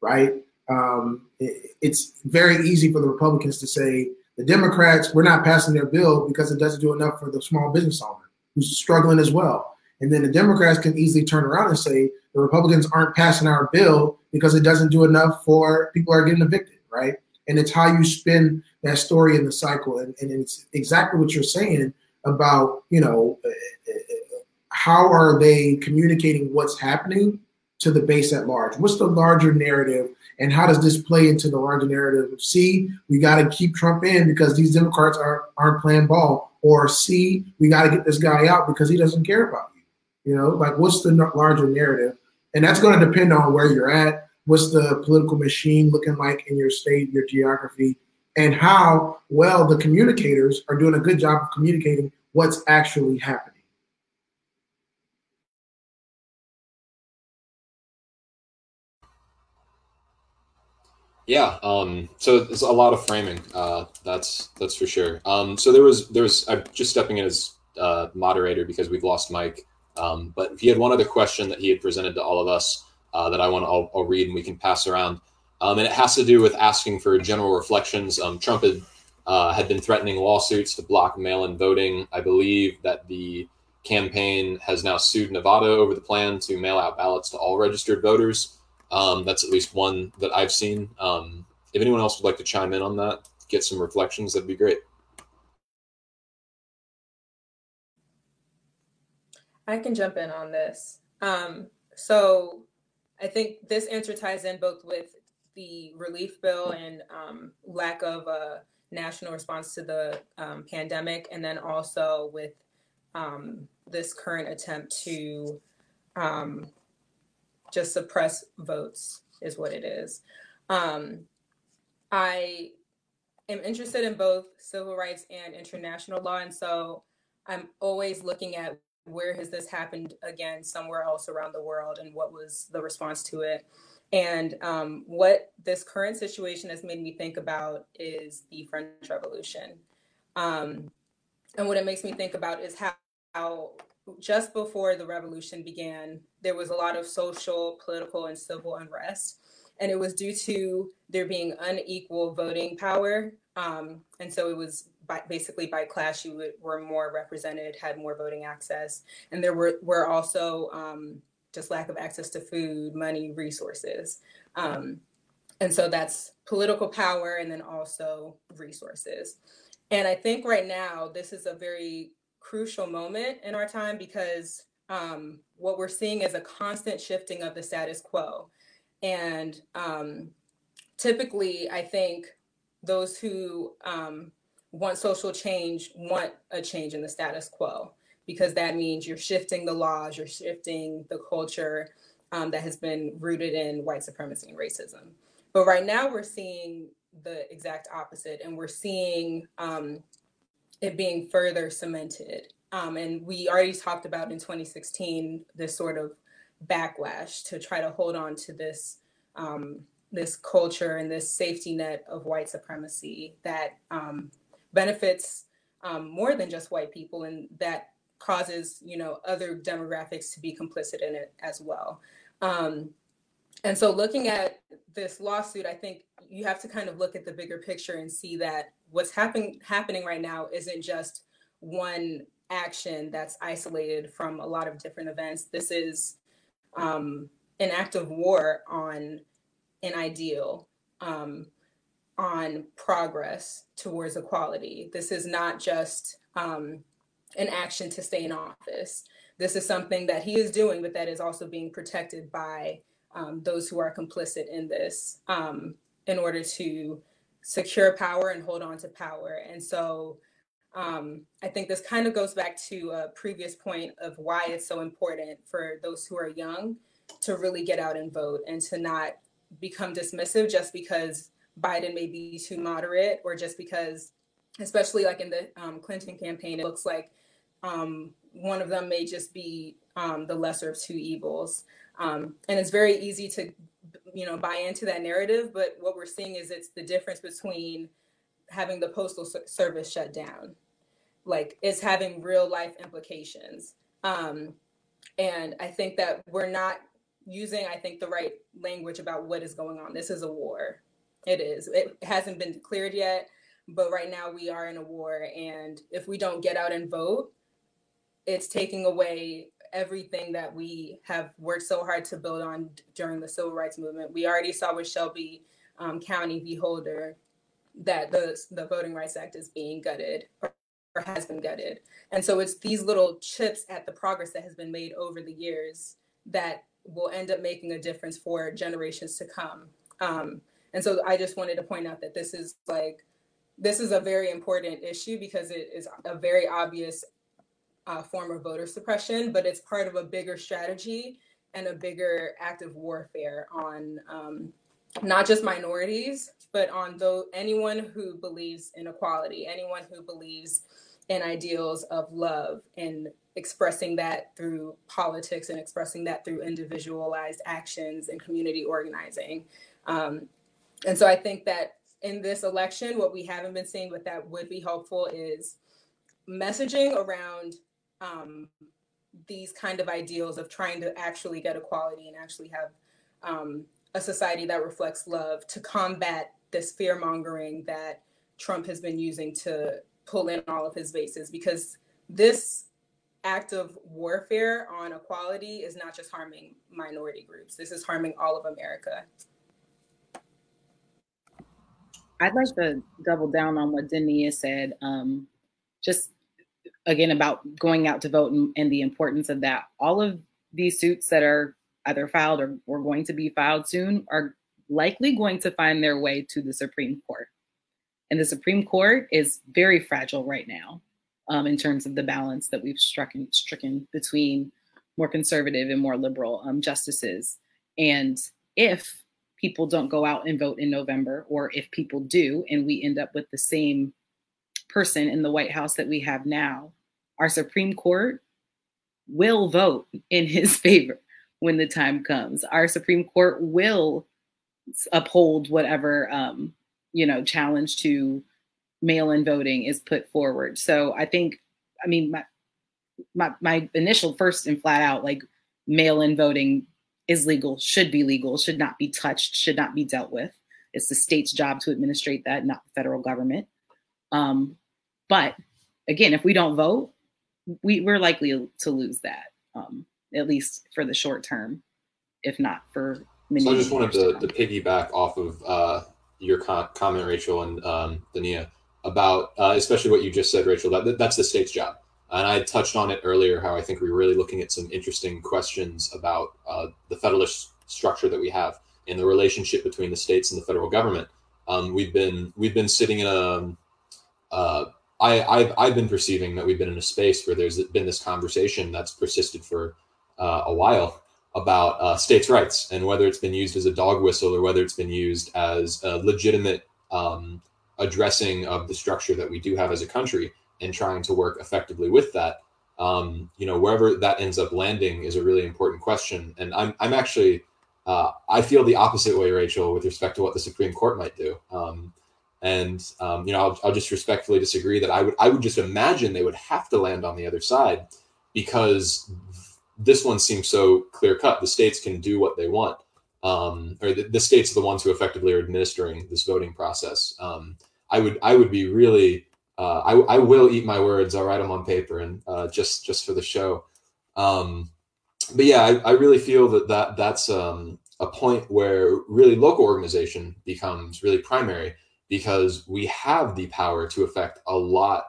right? Um, it, it's very easy for the Republicans to say the Democrats we're not passing their bill because it doesn't do enough for the small business owner who's struggling as well. And then the Democrats can easily turn around and say the Republicans aren't passing our bill because it doesn't do enough for people are getting evicted, right? And it's how you spin that story in the cycle. And, and it's exactly what you're saying about, you know, eh, eh, eh, how are they communicating what's happening to the base at large? What's the larger narrative? And how does this play into the larger narrative of see, we got to keep Trump in because these Democrats are, aren't playing ball, or see, we got to get this guy out because he doesn't care about you. You know, like what's the larger narrative? And that's going to depend on where you're at. What's the political machine looking like in your state, your geography, and how well the communicators are doing a good job of communicating what's actually happening. Yeah, um, so it's a lot of framing. Uh, that's that's for sure. Um, so there was there was I'm just stepping in as uh, moderator because we've lost Mike. Um, but he had one other question that he had presented to all of us uh, that I want to I'll, I'll, read and we can pass around. Um, and it has to do with asking for general reflections. Um, Trump had uh, had been threatening lawsuits to block mail-in voting. I believe that the campaign has now sued Nevada over the plan to mail out ballots to all registered voters. Um, that's at least one that I've seen. Um, if anyone else would like to chime in on that, get some reflections, that'd be great. I can jump in on this. Um, so I think this answer ties in both with the relief bill and um, lack of a national response to the um, pandemic, and then also with um, this current attempt to um, just suppress votes, is what it is. Um, I am interested in both civil rights and international law, and so I'm always looking at where has this happened again somewhere else around the world and what was the response to it and um, what this current situation has made me think about is the french revolution um, and what it makes me think about is how, how just before the revolution began there was a lot of social political and civil unrest. And it was due to there being unequal voting power. Um, and so it was by, basically by class you would, were more represented, had more voting access, and there were were also um, just lack of access to food, money, resources, um, and so that's political power, and then also resources. And I think right now this is a very crucial moment in our time because um, what we're seeing is a constant shifting of the status quo, and um, typically I think those who um, want social change want a change in the status quo because that means you're shifting the laws, you're shifting the culture um, that has been rooted in white supremacy and racism. But right now, we're seeing the exact opposite, and we're seeing um, it being further cemented. Um, and we already talked about in 2016 this sort of backlash to try to hold on to this um, this culture and this safety net of white supremacy that um, benefits um, more than just white people, and that causes you know other demographics to be complicit in it as well. Um, and so, looking at this lawsuit, I think you have to kind of look at the bigger picture and see that what's happening happening right now isn't just one action that's isolated from a lot of different events. This is um, an act of war on an ideal um, on progress towards equality. This is not just um, an action to stay in office. This is something that he is doing, but that is also being protected by um, those who are complicit in this um, in order to secure power and hold on to power. And so um, I think this kind of goes back to a previous point of why it's so important for those who are young to really get out and vote and to not become dismissive just because Biden may be too moderate, or just because, especially like in the um, Clinton campaign, it looks like um, one of them may just be um, the lesser of two evils. Um, and it's very easy to, you know, buy into that narrative. But what we're seeing is it's the difference between having the postal service shut down like it's having real life implications. Um, and I think that we're not using, I think, the right language about what is going on. This is a war. It is. It hasn't been declared yet, but right now we are in a war. And if we don't get out and vote, it's taking away everything that we have worked so hard to build on during the civil rights movement. We already saw with Shelby um, County v. Holder that the the Voting Rights Act is being gutted or, or has been gutted, and so it's these little chips at the progress that has been made over the years that will end up making a difference for generations to come. Um, and so I just wanted to point out that this is like this is a very important issue because it is a very obvious uh, form of voter suppression, but it's part of a bigger strategy and a bigger act of warfare on um, not just minorities, but on anyone who believes in equality, anyone who believes in ideals of love and expressing that through politics and expressing that through individualized actions and community organizing. Um, and so I think that in this election, what we haven't been seeing, but that would be helpful is messaging around um, these kind of ideals of trying to actually get equality and actually have um, a society that reflects love to combat this fear mongering that Trump has been using to pull in all of his bases. Because this act of warfare on equality is not just harming minority groups. This is harming all of america. I'd like to double down on what dania said um, just again about going out to vote and, and, the importance of that. All of these suits that are either filed or, or going to be filed soon are likely going to find their way to the Supreme Court. And the Supreme Court is very fragile right now um, in terms of the balance that we've struck stricken between more conservative and more liberal um, justices. And if people don't go out and vote in November, or if people do, and we end up with the same person in the White House that we have now, our Supreme Court will vote in his favor when the time comes. Our Supreme Court will uphold whatever um, you know challenge to mail-in voting is put forward. So I think, I mean, my my my initial first and flat out like mail-in voting is legal, should be legal, should not be touched, should not be dealt with. It's the state's job to administrate that, not the federal government. Um, but again, if we don't vote, we, we're likely to lose that, um, at least for the short term, if not for many. So I just wanted to, to, piggyback off of uh, your comment, Rachel and um, Dania, about uh, especially what you just said, Rachel. That that's the state's job, and I touched on it earlier. How I think we're really looking at some interesting questions about uh, the federalist structure that we have and the relationship between the states and the federal government. Um, we've been we've been sitting in a uh, I, I've, I've been perceiving that we've been in a space where there's been this conversation that's persisted for uh, a while about uh, states' rights and whether it's been used as a dog whistle or whether it's been used as a legitimate um, addressing of the structure that we do have as a country and trying to work effectively with that. Um, you know, wherever that ends up landing is a really important question. And I'm, I'm actually, uh, I feel the opposite way, Rachel, with respect to what the Supreme Court might do. Um, and um, you know, I'll, I'll, just respectfully disagree that I would I would just imagine they would have to land on the other side because this one seems so clear cut. The states can do what they want, um, or the, the, states are the ones who effectively are administering this voting process. Um, I would I would be really uh, I, I will eat my words. I'll write them on paper and uh, just just for the show. Um, but yeah, I, I, really feel that that that's um, a point where really local organization becomes really primary because we have the power to affect a lot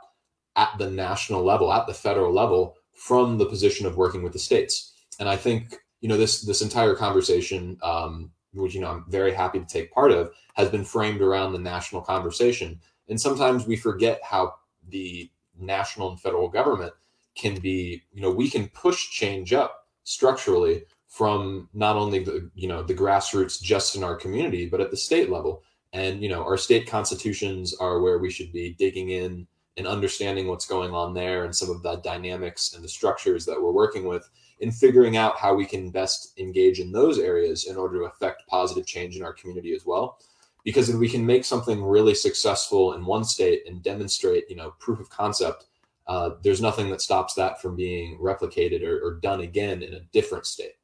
at the national level, at the federal level, from the position of working with the states. And I think you know this this entire conversation, um, which you know I'm very happy to take part of, has been framed around the national conversation. And sometimes we forget how the national and federal government can be, you know, we can push change up structurally from not only the you know the grassroots just in our community, but at the state level. And you know, our state constitutions are where we should be digging in and understanding what's going on there and some of the dynamics and the structures that we're working with in figuring out how we can best engage in those areas in order to affect positive change in our community as well because if we can make something really successful in one state and demonstrate you know proof of concept uh, there's nothing that stops that from being replicated or, or done again in a different state.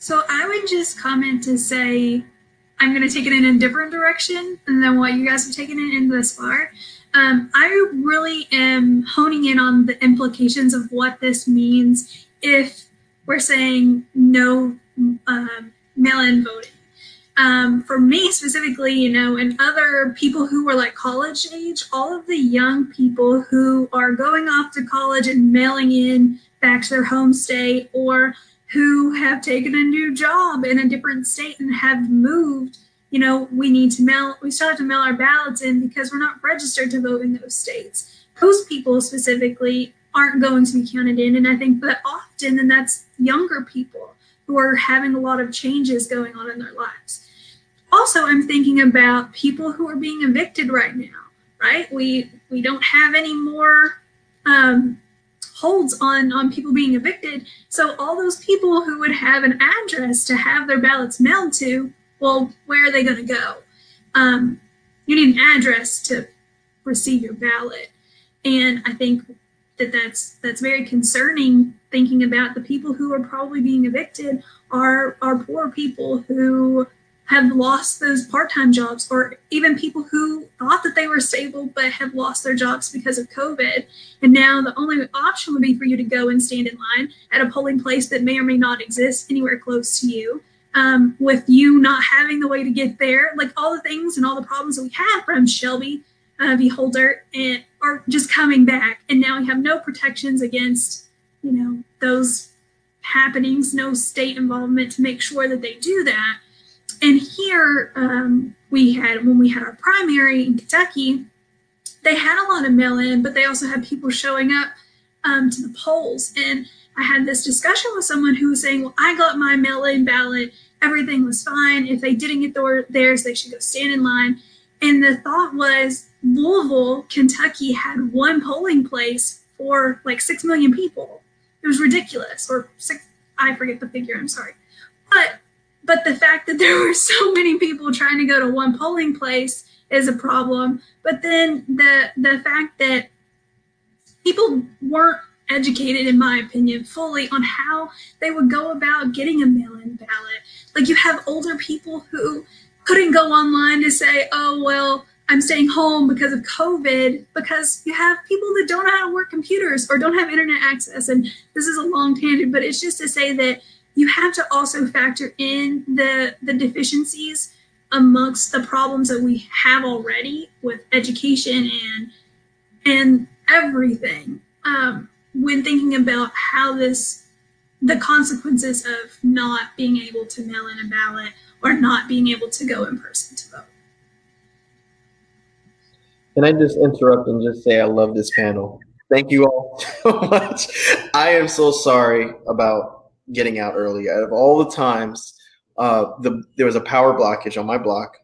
So I would just comment to say I'm going to take it in a different direction than what you guys have taken it in this far. Um, I really am honing in on the implications of what this means if we're saying no um, mail-in voting. Um, for me specifically, you know, and other people who are like college age, all of the young people who are going off to college and mailing in back to their home state or who have taken a new job in a different state and have moved, you know, we need to mail, we still have to mail our ballots in because we're not registered to vote in those states. Those people specifically aren't going to be counted in. And I think that often, and that's younger people who are having a lot of changes going on in their lives. Also, I'm thinking about people who are being evicted right now, right? We we don't have any more um, holds on on people being evicted. So all those people who would have an address to have their ballots mailed to, well, where are they going to go? Um, you need an address to receive your ballot, and I think that that's that's very concerning. Thinking about the people who are probably being evicted are are poor people who have lost those part-time jobs or even people who thought that they were stable but have lost their jobs because of covid. And now the only option would be for you to go and stand in line at a polling place that may or may not exist anywhere close to you um, with you not having the way to get there. Like all the things and all the problems that we had from shelby uh, v holder and are just coming back. And now we have no protections against you know those happenings no state involvement to make sure that they do that and here um, we had, when we had our primary in Kentucky, they had a lot of mail in, but they also had people showing up um, to the polls. And I had this discussion with someone who was saying, Well, I got my mail in ballot, everything was fine. If they didn't get their, theirs, they should go stand in line. And the thought was, Louisville, Kentucky had one polling place for like 6 million people. It was ridiculous, or six, I forget the figure, I'm sorry. But but the fact that there were so many people trying to go to one polling place is a problem. But then the the fact that people weren't educated, in my opinion, fully on how they would go about getting a mail-in ballot. Like you have older people who couldn't go online to say, "Oh well." I'm staying home because of COVID, because you have people that don't know how to work computers or don't have internet access. And this is a long tangent, but it's just to say that you have to also factor in the the deficiencies amongst the problems that we have already with education and and everything um, when thinking about how this the consequences of not being able to mail in a ballot or not being able to go in person to vote. Can I just interrupt and just say I love this panel? Thank you all so much. I am so sorry about getting out early. Out of all the times, uh, the there was a power blockage on my block,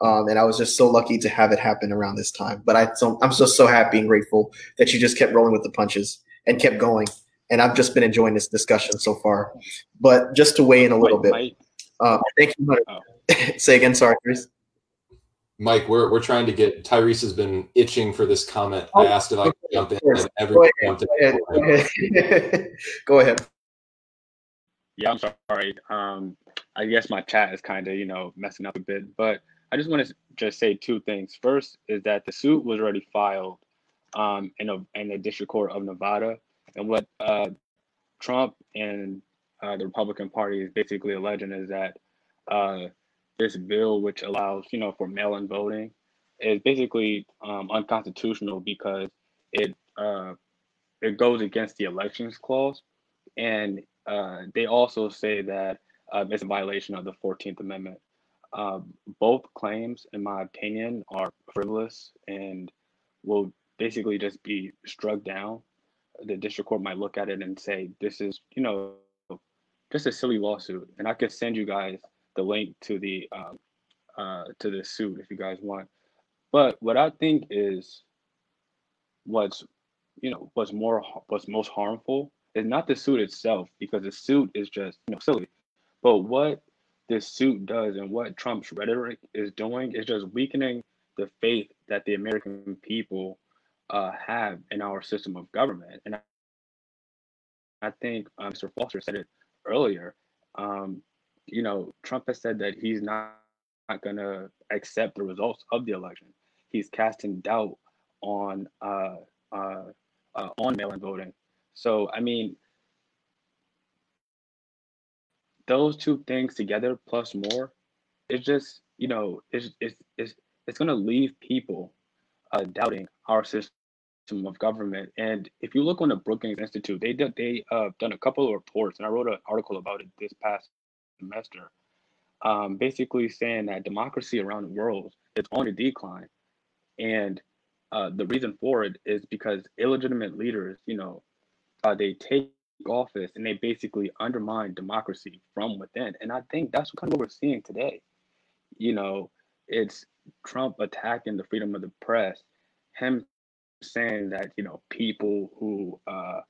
um, and I was just so lucky to have it happen around this time. But I so I'm just so happy and grateful that you just kept rolling with the punches and kept going. And I've just been enjoying this discussion so far. But just to weigh in a little bit, uh, thank you. Oh. Say again, sorry, Chris. Mike, we're, we're trying to get Tyrese has been itching for this comment. Oh, I asked if I could jump in, and everyone jumped in. Go ahead. Go ahead. Yeah, I'm sorry. Um, I guess my chat is kind of, you know, messing up a bit, but I just want to just say two things. First is that the suit was already filed um, in, a, in the District Court of Nevada, and what uh, Trump and uh, the Republican Party is basically alleging is that uh, this bill, which allows, you know, for mail-in voting, is basically um, unconstitutional because it uh, it goes against the elections clause, and uh, they also say that uh, it's a violation of the 14th Amendment. Uh, both claims, in my opinion, are frivolous and will basically just be struck down. The district court might look at it and say, this is, you know, just a silly lawsuit. And I could send you guys the link to the um, uh, to the suit if you guys want. But what I think is what's you know what's more what's most harmful is not the suit itself because the suit is just you know silly, but what this suit does and what Trump's rhetoric is doing is just weakening the faith that the American people uh, have in our system of government. And I, think um, Mr. Foster said it earlier. Um, you know, Trump has said that he's not, not going to accept the results of the election. He's casting doubt on uh, uh, uh, on mail-in voting. So, I mean, those two things together plus more, it's just you know, it's it's it's it's going to leave people uh, doubting our system of government. And if you look on the Brookings Institute, they did they uh, done a couple of reports, and I wrote an article about it this past semester, um, basically saying that democracy around the world is on a decline, and uh, the reason for it is because illegitimate leaders, you know, uh, they take office and they basically undermine democracy from within. And I think that's kind of what we're seeing today. You know, it's Trump attacking the freedom of the press, him saying that, you know, people who uh,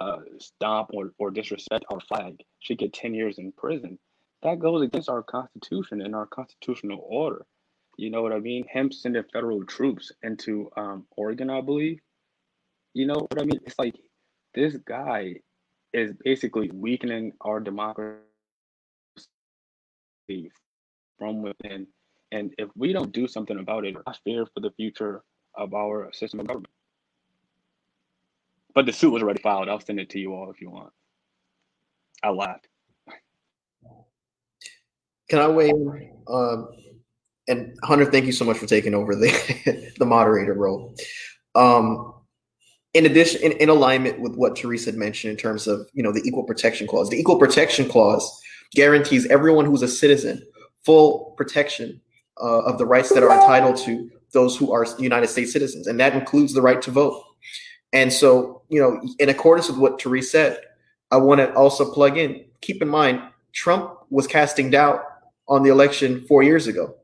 uh, stomp or, or disrespect our flag should get 10 years in prison. That goes against our Constitution and our constitutional order. You know what I mean? Him sending federal troops into um, Oregon, I believe. You know what I mean? It's like this guy is basically weakening our democracy from within. And if we don't do something about it, I fear for the future of our system of government. But the suit was already filed. I'll send it to you all if you want. I laughed. Can I weigh in? Um, and Hunter, thank you so much for taking over the the moderator role. Um, in addition, in, in alignment with what Tyrese had mentioned in terms of you know the equal protection clause, the equal protection clause guarantees everyone who's a citizen full protection uh, of the rights that are entitled to those who are United States citizens, and that includes the right to vote. And so, you know, in accordance with what Tyrese said, I want to also plug in. Keep in mind, Trump was casting doubt on the election four years ago.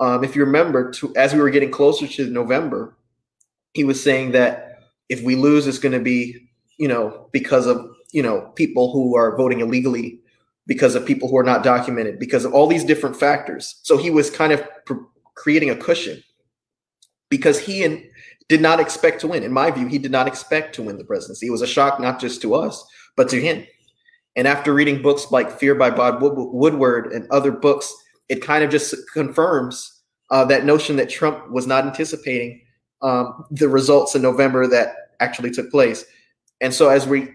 Um, if you remember, to, as we were getting closer to November, he was saying that if we lose, it's going to be, you know, because of, you know, people who are voting illegally, because of people who are not documented, because of all these different factors. So he was kind of pr- creating a cushion because he and did not expect to win. In my view, he did not expect to win the presidency. It was a shock not just to us, but to him. And after reading books like Fear by Bob Woodward and other books, it kind of just confirms uh, that notion that Trump was not anticipating um, the results in November that actually took place. And so as we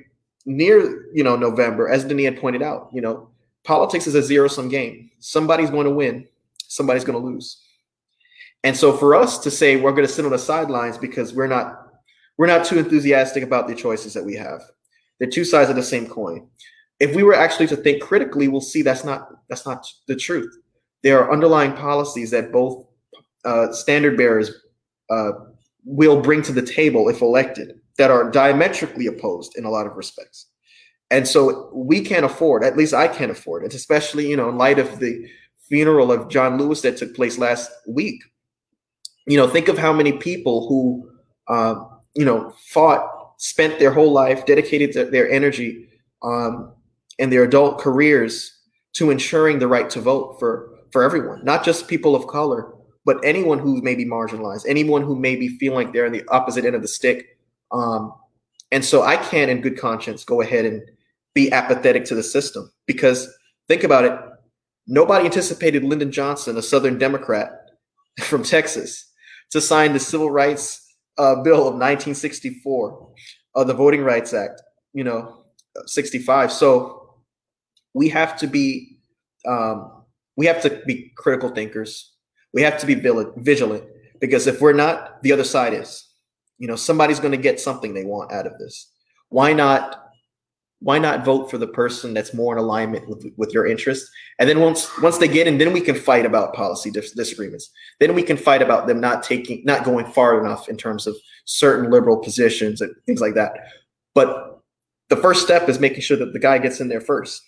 near, you know, November, as Denis had pointed out, you know, politics is a zero sum game. Somebody's going to win, somebody's going to lose. And so for us to say we're going to sit on the sidelines because we're not we're not too enthusiastic about the choices that we have. They're two sides of the same coin. If we were actually to think critically, we'll see that's not that's not the truth. There are underlying policies that both uh, standard bearers uh, will bring to the table if elected that are diametrically opposed in a lot of respects. And so we can't afford, at least I can't afford it, especially, you know, in light of the funeral of John Lewis that took place last week. You know, think of how many people who, uh, you know, fought, spent their whole life, dedicated their energy um, and their adult careers to ensuring the right to vote for for everyone, not just people of color, but anyone who may be marginalized, anyone who may be feeling like they're in the opposite end of the stick. Um, and so I can, in good conscience, go ahead and be apathetic to the system because think about it. Nobody anticipated Lyndon Johnson, a Southern Democrat from Texas, to sign the Civil Rights uh, Bill of 1964, uh, the Voting Rights Act, you know, 65. So we have to be um, we have to be critical thinkers we have to be vigilant because if we're not, the other side is. You know, somebody's going to get something they want out of this. Why not? Why not vote for the person that's more in alignment with, with your interest? And then once once they get in, then we can fight about policy dis- disagreements. Then we can fight about them not taking, not going far enough in terms of certain liberal positions and things like that. But the first step is making sure that the guy gets in there first.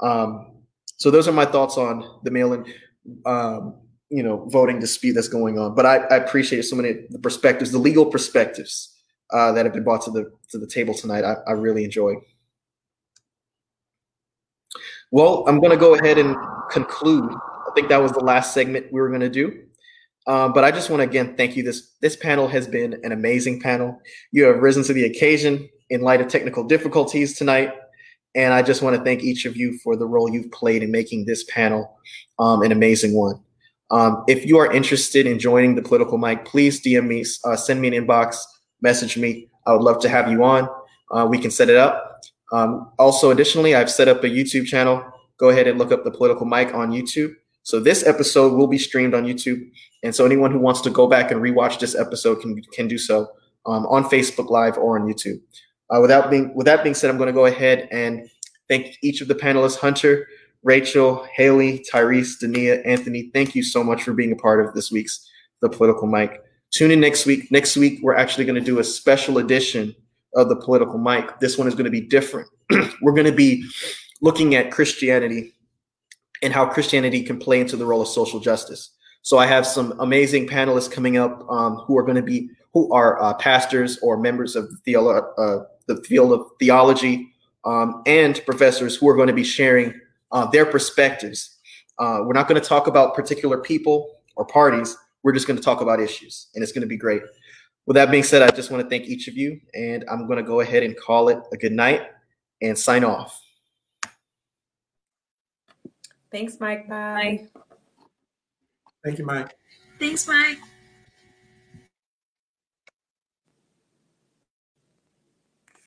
Um, so those are my thoughts on the mail-in. Um, you know voting dispute that's going on. But I, I appreciate so many the perspectives, the legal perspectives uh, that have been brought to the to the table tonight. I, I really enjoy. Well, I'm going to go ahead and conclude. I think that was the last segment we were going to do. Um, but I just want to again thank you. This this panel has been an amazing panel. You have risen to the occasion in light of technical difficulties tonight, and I just want to thank each of you for the role you've played in making this panel um, an amazing one. Um, if you are interested in joining the political mic, please DM me, uh, send me an inbox, message me. I would love to have you on. Uh, we can set it up. Um, also, additionally, I've set up a YouTube channel. Go ahead and look up the political mic on YouTube. So this episode will be streamed on YouTube, and so anyone who wants to go back and rewatch this episode can can do so um, on Facebook Live or on YouTube. Uh, without being with that being said, I'm going to go ahead and thank each of the panelists: Hunter, Rachel, Haley, Tyrese, Dania, Anthony. Thank you so much for being a part of this week's The Political Mic. Tune in next week. Next week, we're actually going to do a special edition of The Political Mic. This one is going to be different. we're going to be looking at Christianity and how Christianity can play into the role of social justice. So I have some amazing panelists coming up um, who are going to be who are uh, pastors or members of the, theolo- uh, the field of theology um, and professors who are going to be sharing uh, their perspectives. Uh, we're not going to talk about particular people or parties. We're just going to talk about issues, and it's going to be great. With that being said, I just want to thank each of you, and I'm going to go ahead and call it a good night and sign off. Thanks, Mike. Bye. Thank you, Mike. Thanks, Mike.